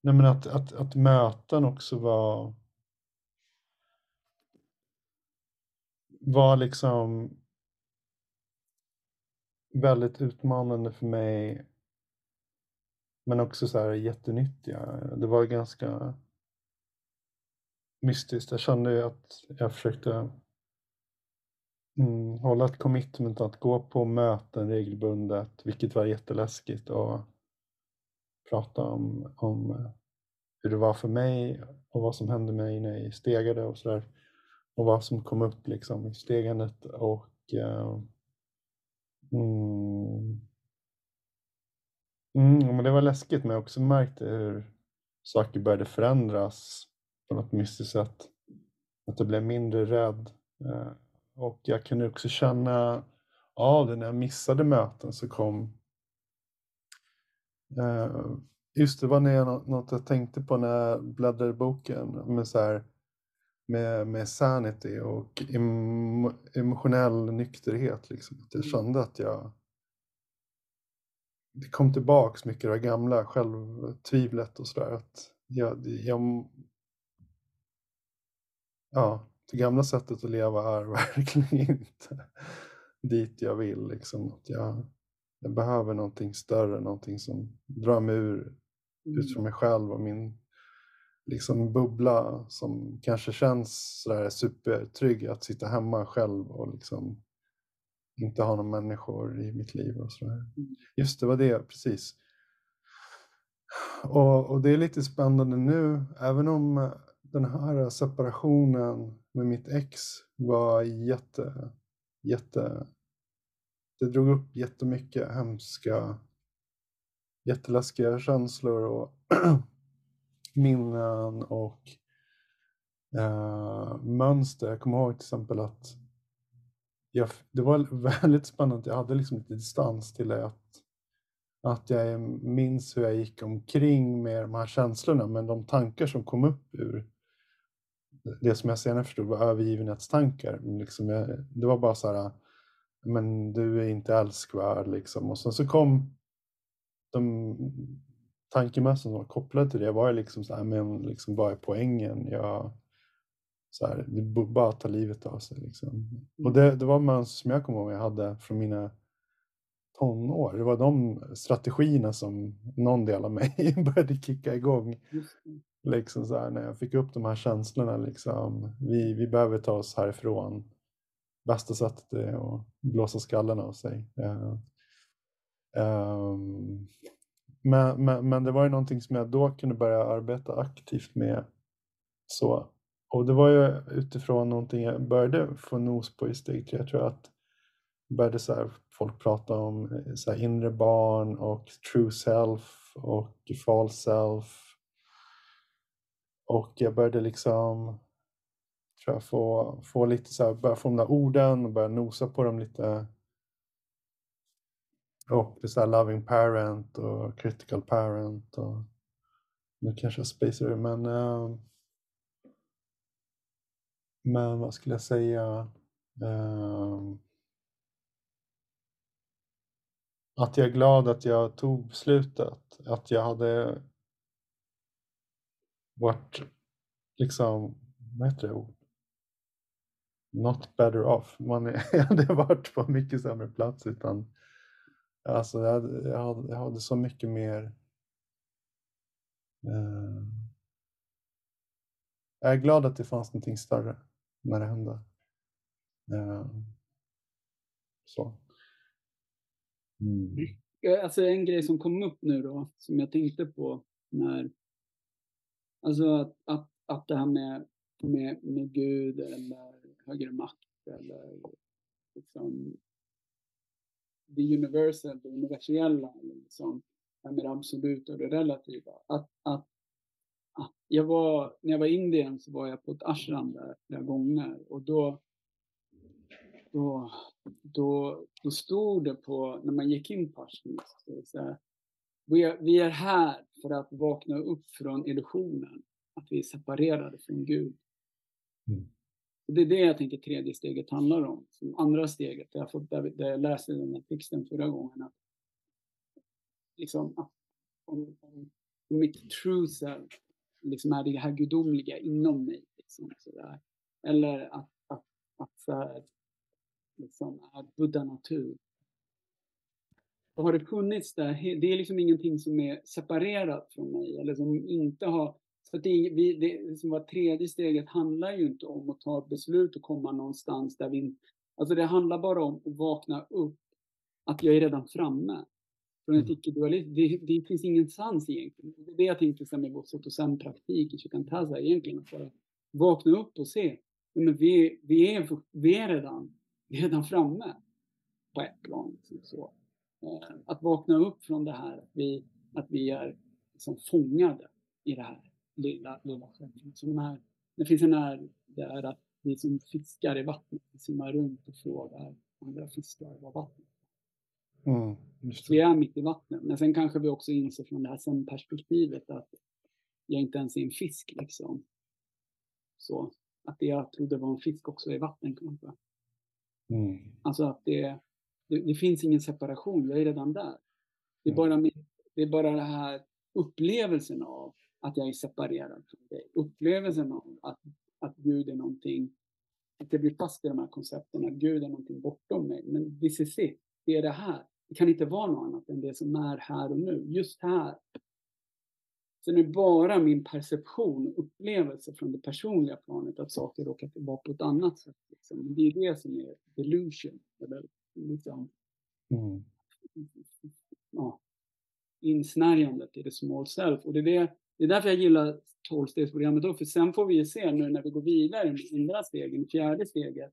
Nej, men att, att, att möten också var var liksom väldigt utmanande för mig men också så här jättenyttiga. Det var ganska mystiskt. Jag kände att jag försökte mm, hålla ett commitment att gå på möten regelbundet, vilket var jätteläskigt och prata om, om eh, hur det var för mig och vad som hände mig när jag stegade och sådär. Och vad som kom upp liksom i stegandet och uh, mm, mm, men det var läskigt men jag också märkte hur saker började förändras på något mystiskt sätt. Att jag blev mindre rädd. Uh, och jag kunde också känna av det när jag missade möten så kom uh, Just det var när jag, något jag tänkte på när jag bläddrade i boken med, så här, med, med sanity och emo, emotionell nykterhet. Liksom. Att jag mm. kände att jag det kom tillbaks mycket det gamla självtvivlet och sådär. jag, jag, ja, det gamla sättet att leva är verkligen inte dit jag vill. Liksom. Att jag, jag behöver någonting större, någonting som drar mig ur utifrån mm. mig själv och min liksom bubbla som kanske känns sådär supertrygg att sitta hemma själv och liksom inte ha några människor i mitt liv och sådär. Mm. Just det, var det, precis. Och, och det är lite spännande nu, även om den här separationen med mitt ex var jätte, jätte, det drog upp jättemycket hemska jätteläskiga känslor och minnen och eh, mönster. Jag kommer ihåg till exempel att jag, det var väldigt spännande. Jag hade liksom lite distans till det. Att, att jag minns hur jag gick omkring med de här känslorna men de tankar som kom upp ur det som jag senare förstod var övergivenhetstankar. Liksom jag, det var bara så här, men du är inte älskvärd liksom. Och sen så kom de tankemässigt som var kopplade till det var liksom så här, men liksom vad är poängen? Jag, så här, det bara ta livet av sig. Liksom. Och mm. det, det var mönster som jag kommer ihåg jag hade från mina tonår. Det var de strategierna som någon del av mig började kicka igång. Liksom så här, när jag fick upp de här känslorna. Liksom, vi, vi behöver ta oss härifrån. Bästa sättet är att blåsa skallen av sig. Uh, Um, men, men, men, det var ju någonting som jag då kunde börja arbeta aktivt med. Så. Och det var ju utifrån någonting jag började få nos på i steg tre. Jag tror att började så här, folk prata om eh, så här, inre barn och true self och false self. Och jag började liksom tror jag, få, få lite så här, börja få de där orden och börja nosa på dem lite och det är så loving parent och critical parent. Och, nu kanske jag spacear men uh, men vad skulle jag säga? Uh, att jag är glad att jag tog beslutet. Att jag hade varit liksom, vad heter det? Not better off. Man hade varit på mycket sämre plats utan Alltså jag hade, jag hade, jag hade så mycket mer eh, Jag är glad att det fanns någonting större när det hände. Eh, så. Mm. Alltså en grej som kom upp nu då, som jag tänkte på när, alltså att, att, att det här med, med, med Gud eller högre makt eller liksom det universal, det universella, liksom, med det absoluta och det relativa. Att, att, att jag var, när jag var i Indien så var jag på ett ashram där flera gånger och då, då, då, då stod det på, när man gick in på ashram, så vi är, vi är här för att vakna upp från illusionen, att vi är separerade från Gud. Mm. Och det är det jag tänker tredje steget handlar om. Som andra steget, där jag, får, där, där jag läste den här texten förra gången, att, liksom, att om, om mitt truth self liksom är det här gudomliga inom mig. Liksom, sådär. Eller att, att, att så här, liksom, är buddha natur. Och har det funnits där, det är liksom ingenting som är separerat från mig eller som inte har så det, vi, det som var tredje steget handlar ju inte om att ta ett beslut och komma någonstans där vi Alltså det handlar bara om att vakna upp, att jag är redan framme. Från ett Mm. icke-dualism. Det, det finns ingenstans egentligen. Det är det jag tänkte sen med vår sotosan-praktik i Shikantaza egentligen. Att bara vakna upp och se. Men vi, vi, är, vi, är redan, vi är redan framme på ett plan. Liksom så. Eh, Att vakna upp från det här, att vi, att vi är liksom fångade i det här lilla. Så de här, det finns en här, det är att vi som fiskar i vattnet, vi simmar runt och frågar andra fiskar vad vattnet Mm, så vi är mitt i vattnet. Men sen kanske vi också inser från det här sen-perspektivet att jag inte ens är en fisk liksom. Så att det jag trodde var en fisk också är vatten kanske. Mm. Alltså att det, det, det finns ingen separation, jag är redan där. Det är, Mm. bara det är bara den här upplevelsen av att jag är separerad från dig. Upplevelsen av att, att Gud är någonting, att jag blir fast i de här koncepten, att Gud är någonting bortom mig. Men this is it, det är det här. Det kan inte vara något annat än det som är här och nu, just här. Sen är det bara min perception och upplevelse från det personliga planet att saker råkar vara på ett annat sätt. Liksom. Det är det som är delusion. Eller liksom, Mm. ja, insnärjandet i the small self. Och det är, det, det är därför jag gillar tolvstegsprogrammet då, för sen får vi ju se nu när vi går vidare med andra stegen, fjärde steget.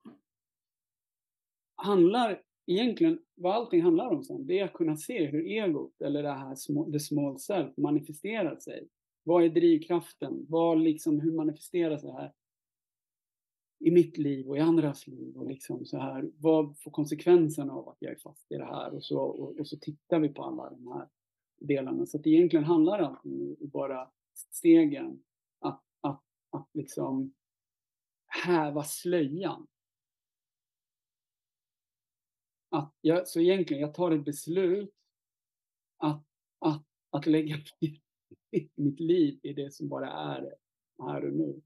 Handlar egentligen, vad allting handlar om sen, det är att kunna se hur egot, eller det här the small self, manifesterar sig. Vad är drivkraften? Vad liksom, hur manifesteras det här? i mitt liv och i andras liv och liksom så här, vad får konsekvenserna av att jag är fast i det här? Och så, och, och så tittar vi på alla de här delarna. Så att egentligen handlar allting i bara stegen att, att, att liksom häva slöjan. Att jag, så egentligen, jag tar ett beslut att, att, att lägga mitt liv i det som bara är här och nu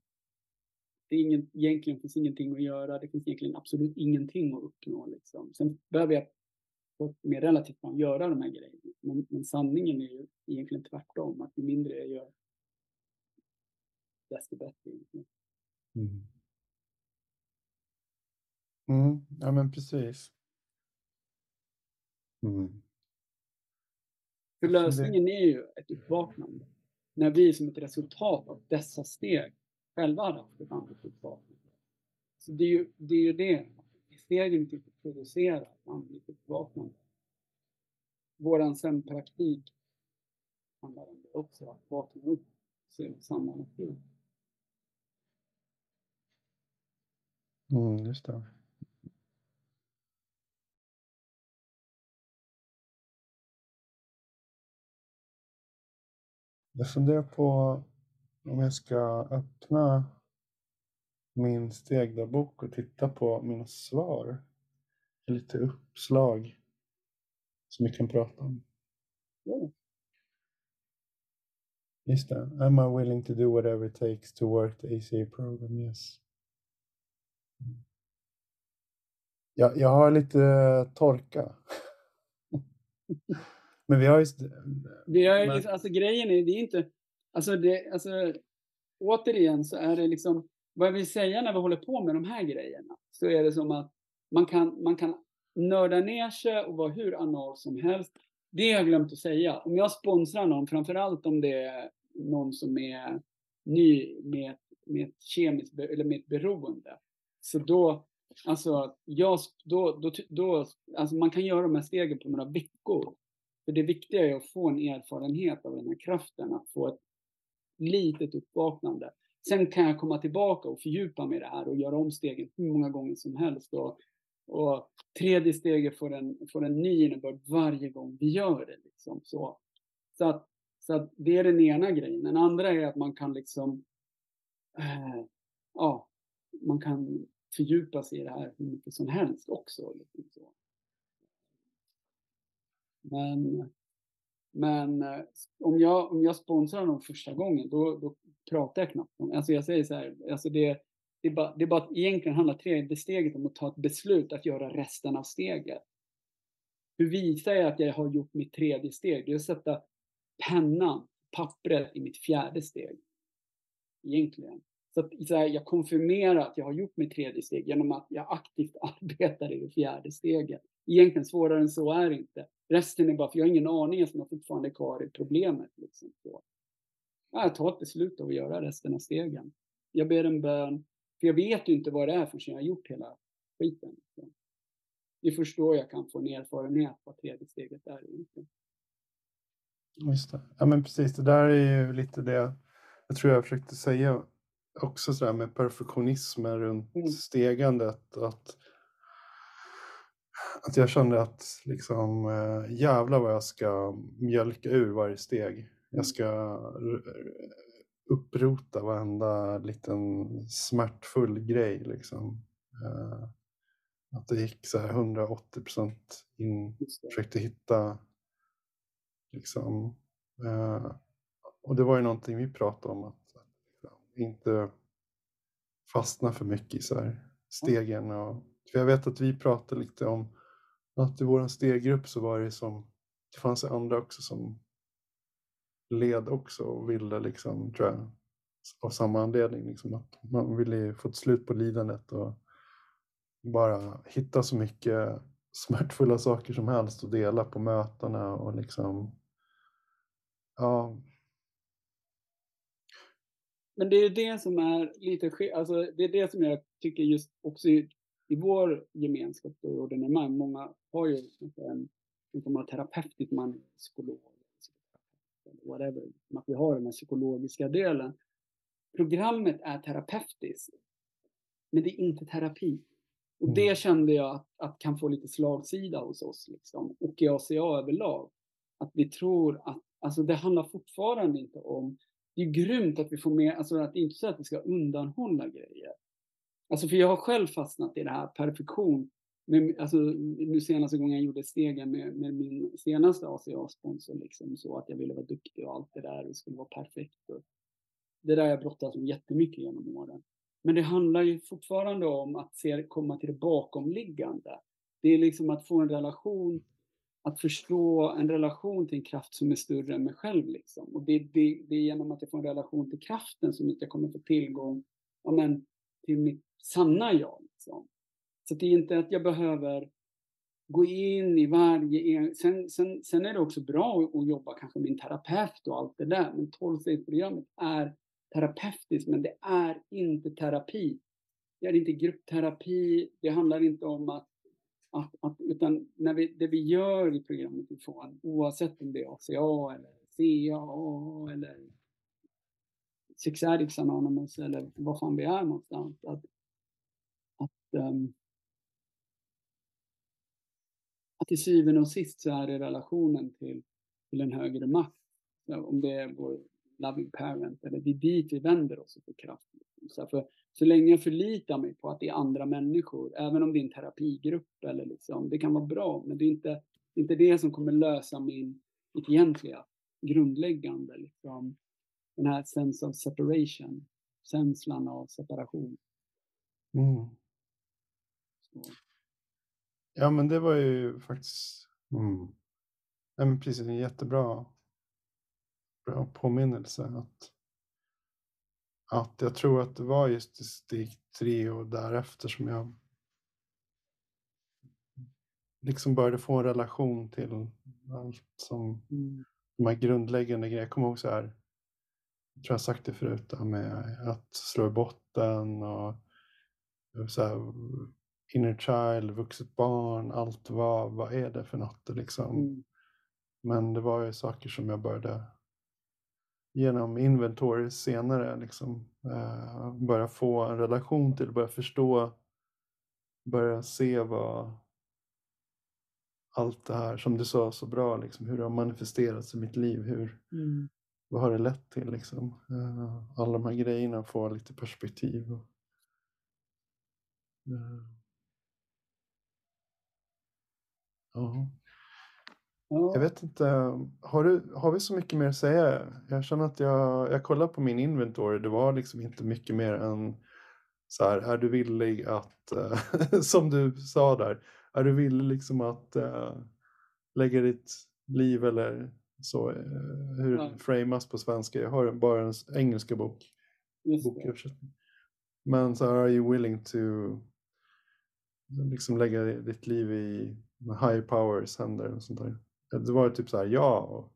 det är ingen, egentligen finns ingenting att göra. Det finns egentligen absolut ingenting att uppnå. Liksom. Sen behöver jag på mer relativt plan göra de här grejerna. Men, men sanningen är ju egentligen tvärtom. Att ju mindre jag gör, desto bättre. Egentligen. Mm. Mm. Ja, men precis. Mm. För lösningen är ju ett uppvaknande. När vi som ett resultat av dessa steg själva hade haft ett andligt uppvaknande. Så det är ju det. Är ju det. Stegen till att producera ett andligt uppvaknande. Våran sömnpraktik handlar om det också. Att vakna upp och se samma natur. Mm, just det. Jag funderar på om jag ska öppna min stegdagbok och titta på mina svar. Lite uppslag som vi kan prata om. Ja. Just det. Am I willing to do whatever it takes to work the ACA program? Yes. Jag, jag har lite torka. Men vi har ju... Det är, Men- alltså grejen är, det är inte, alltså det, alltså återigen så är det liksom, vad jag vill säga när vi håller på med de här grejerna, så är det som att man kan, man kan nörda ner sig och vara hur anal som helst. Det har jag glömt att säga. Om jag sponsrar någon, framförallt om det är någon som är ny med, med ett kemiskt, eller med ett beroende, så då, alltså, jag, då, då, då, alltså man kan göra de här stegen på några veckor. För det viktiga är att få en erfarenhet av den här kraften, att få ett litet uppvaknande. Sen kan jag komma tillbaka och fördjupa mig i det här och göra om stegen hur många gånger som helst. Och, och tredje steget får en, får en ny innebörd varje gång vi gör det. Liksom. Så, så, att, så att det är den ena grejen. Den andra är att man kan liksom, äh, ja, man kan fördjupa sig i det här hur mycket som helst också. Liksom så. Men, men eh, om, jag, om jag sponsrar någon första gången, då, då pratar jag knappt om Alltså jag säger så här, alltså det, det, är bara, det är bara att egentligen handlar tredje steget om att ta ett beslut att göra resten av steget. Hur visar jag att jag har gjort mitt tredje steg? Det är att sätta pennan, pappret i mitt fjärde steg. Egentligen. Så att så här, jag konfirmerar att jag har gjort mitt tredje steg genom att jag aktivt arbetar i det fjärde steget. Egentligen svårare än så är det inte. Resten är bara för jag har ingen aning eftersom jag fortfarande är kvar i problemet. Liksom. Så. Jag tar ett beslut av att göra resten av stegen. Jag ber en bön, för jag vet ju inte vad det är förrän jag har gjort hela skiten. Det är först då jag kan få en erfarenhet vad tredje steget är egentligen. Just det. Ja men precis, det där är ju lite det jag tror jag försökte säga också sådär med perfektionismen runt mm. stegandet. Att, att jag kände att liksom äh, jävlar vad jag ska mjölka ur varje steg. Jag mm. ska upprota varenda liten smärtfull grej liksom. Äh, att det gick så här 180 procent in, försökte hitta liksom äh, och det var ju någonting vi pratade om, att, att inte fastna för mycket i så här stegen. Och, för jag vet att vi pratade lite om att i vår steggrupp så var det som, det fanns andra också som led också och ville liksom, tror jag, av samma anledning, liksom, att man ville få ett slut på lidandet och bara hitta så mycket smärtfulla saker som helst och dela på mötena och liksom ja, men det är det som är lite alltså det är det som jag tycker just också i, i vår gemenskap och evenemang, många har ju en, en form av terapeutisk man, psykolog, whatever, att vi har den här psykologiska delen. Programmet är terapeutiskt, men det är inte terapi. Och mm. det kände jag att, att, kan få lite slagsida hos oss, liksom, och i ACA överlag. Att vi tror att, alltså det handlar fortfarande inte om det är grymt att vi får med, alltså att det är inte så att vi ska undanhålla grejer. Alltså för jag har själv fastnat i det här perfektion. Men, alltså, nu senaste gången jag gjorde stegen med, med min senaste ACA-sponsor, liksom, så att jag ville vara duktig och allt det där, det skulle vara perfekt. Och det där har jag brottats med jättemycket genom åren. Men det handlar ju fortfarande om att se, komma till det bakomliggande. Det är liksom att få en relation att förstå en relation till en kraft som är större än mig själv. Liksom. Och det, det, det är genom att jag får en relation till kraften som jag kommer få tillgång ja, men, till mitt sanna jag. Liksom. Så det är inte att jag behöver gå in i varje... Sen, sen, sen är det också bra att jobba kanske med en terapeut och allt det där. Men 12-stegsprogrammet är terapeutiskt, men det är inte terapi. Det är inte gruppterapi. Det handlar inte om att att, att, utan när vi, det vi gör i programmet ifrån, oavsett om det är ACA eller CA eller Six Addicts Anonymous eller var fan vi är någonstans, att, att, um, att till syvende och sist så är det relationen till, till en högre makt. Om det är vår loving parent eller det är dit vi vänder oss får kraft. Så för så länge jag förlitar mig på att det är andra människor, även om det är en terapigrupp eller liksom, det kan vara bra, men det är inte, inte det som kommer lösa min, mitt egentliga grundläggande, liksom, den här sense of separation, känslan av separation. Mm. Ja, men det var ju faktiskt mm. ja, men precis en jättebra bra påminnelse att att jag tror att det var just i steg tre och därefter som jag liksom började få en relation till allt som mm. de här grundläggande grejerna. Jag kommer ihåg så här, jag tror jag sagt det förut, med att slå i botten och så här, inner child, vuxet barn, allt vad, vad är det för något liksom. Mm. Men det var ju saker som jag började genom inventory senare liksom, eh, börja få en relation till, börja förstå, börja se vad allt det här som du sa så bra, liksom, hur det har manifesterats i mitt liv, hur, mm. vad har det lett till liksom. Eh, alla de här grejerna får lite perspektiv. Och, eh, ja. Jag vet inte, har, du, har vi så mycket mer att säga? Jag känner att jag, jag kollar på min inventory, det var liksom inte mycket mer än så här, är du villig att, uh, som du sa där, är du villig liksom att uh, lägga ditt liv eller så, uh, hur ja. framas på svenska, jag har bara en engelska bok, boköversättning. Men så här, are you willing to liksom lägga ditt liv i high powers händer och sånt där. Det var typ så här, ja, och,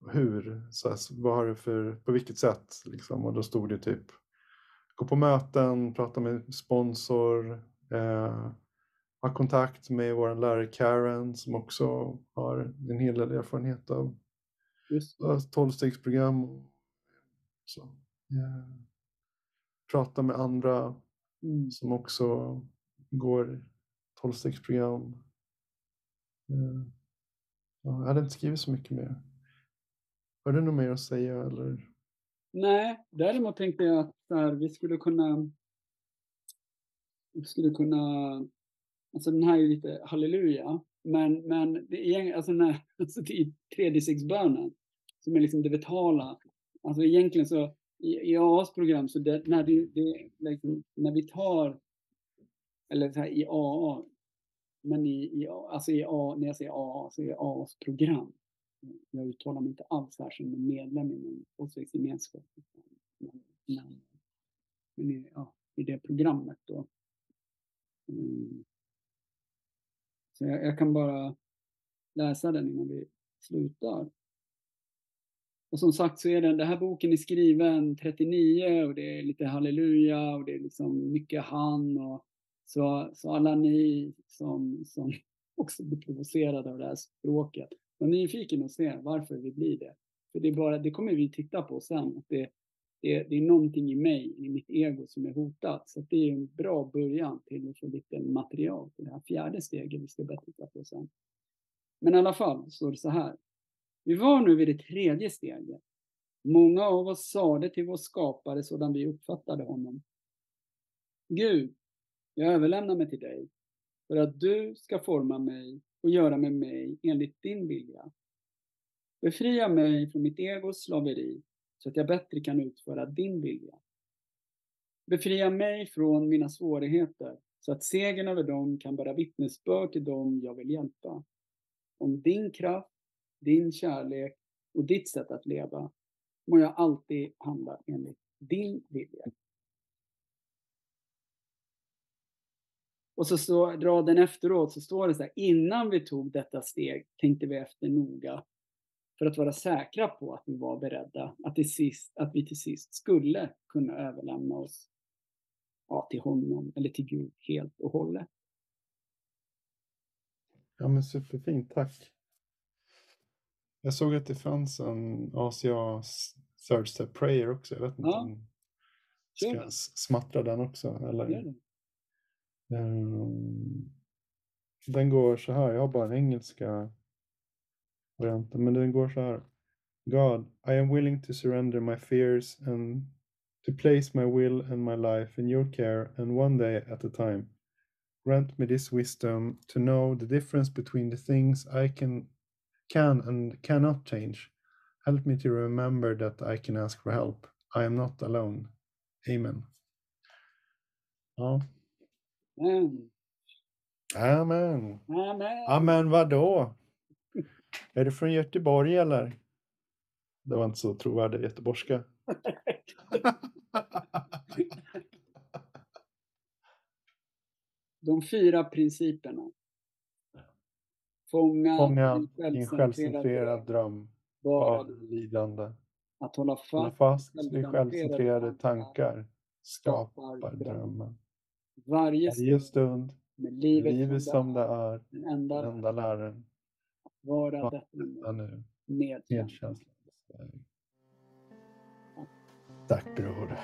och hur, så här, vad har det för, på vilket sätt liksom? Och då stod det typ, gå på möten, prata med sponsor, eh, ha kontakt med vår lärare Karen som också har en hel del erfarenhet av tolvstegsprogram. Så, ja. Prata med andra mm. som också går tolvstegsprogram. Eh, jag hade inte skrivit så mycket mer. Har du något mer att säga eller? Nej, däremot tänkte jag att här, vi skulle kunna vi skulle kunna Alltså den här är lite halleluja, men, men det är, alltså när, alltså det är tredjestegsbönen som är liksom det vitala. Alltså egentligen så i, i AAs program så det, när, det, det, liksom, när vi tar, eller så här, i AA, men i, i, alltså i A, när jag säger AA så är det AAs program. Jag uttalar mig inte alls här som en medlem i någon åsiktsgemenskap. Men, men, men i, ja, i det programmet då. Mm. Så jag, jag, kan bara läsa den innan vi slutar. Och som sagt så är den, den här boken är skriven 39 och det är lite halleluja och det är liksom mycket han och så, så alla ni som, som också blir provocerade av det här språket, var nyfiken och se varför vi blir det. För det, är bara, det kommer vi titta på sen. Att det, det, det är någonting i mig, i mitt ego, som är hotat. Så det är en bra början till att få lite material till det här fjärde steget vi ska börja titta på sen. Men i alla fall står det så här. Vi var nu vid det tredje steget. Många av oss sade till vår skapare sådan vi uppfattade honom. Gud, jag överlämnar mig till dig för att du ska forma mig och göra med mig enligt din vilja. Befria mig från mitt egos slaveri så att jag bättre kan utföra din vilja. Befria mig från mina svårigheter så att segern över dem kan bära vittnesbörd till dem jag vill hjälpa. Om din kraft, din kärlek och ditt sätt att leva må jag alltid handla enligt din vilja. Och så står raden efteråt så står det så här, innan vi tog detta steg tänkte vi efter noga för att vara säkra på att vi var beredda, att, till sist, att vi till sist skulle kunna överlämna oss ja, till honom eller till Gud helt och hållet. Ja men superfint, tack. Jag såg att det fanns en Asia Third Step Prayer också. Jag vet inte ja. om jag ska smattra den också. Eller? Ehm, den går så här, jag har bara en engelska varianten, men den går så här. God, I am willing to surrender my fears and to place my will and my life in your care and one day at a time. Grant me this wisdom to know the difference between the things I can can and cannot change. Help me to remember that I can ask for help. I am not alone. Amen. Ja. Amen. Amen. Amen. Amen vadå? Är du från Göteborg eller? Det var inte så trovärdig göteborgska. De fyra principerna. Fånga, Fånga din självcentrerad dröm. Var lidande. Att hålla fast, hålla fast vid självcentrerade tankar skapar drömmen. Varje stund, med livet, livet som det är, den enda, den enda läraren. Vara detta nu, medkänsla. Tack bror.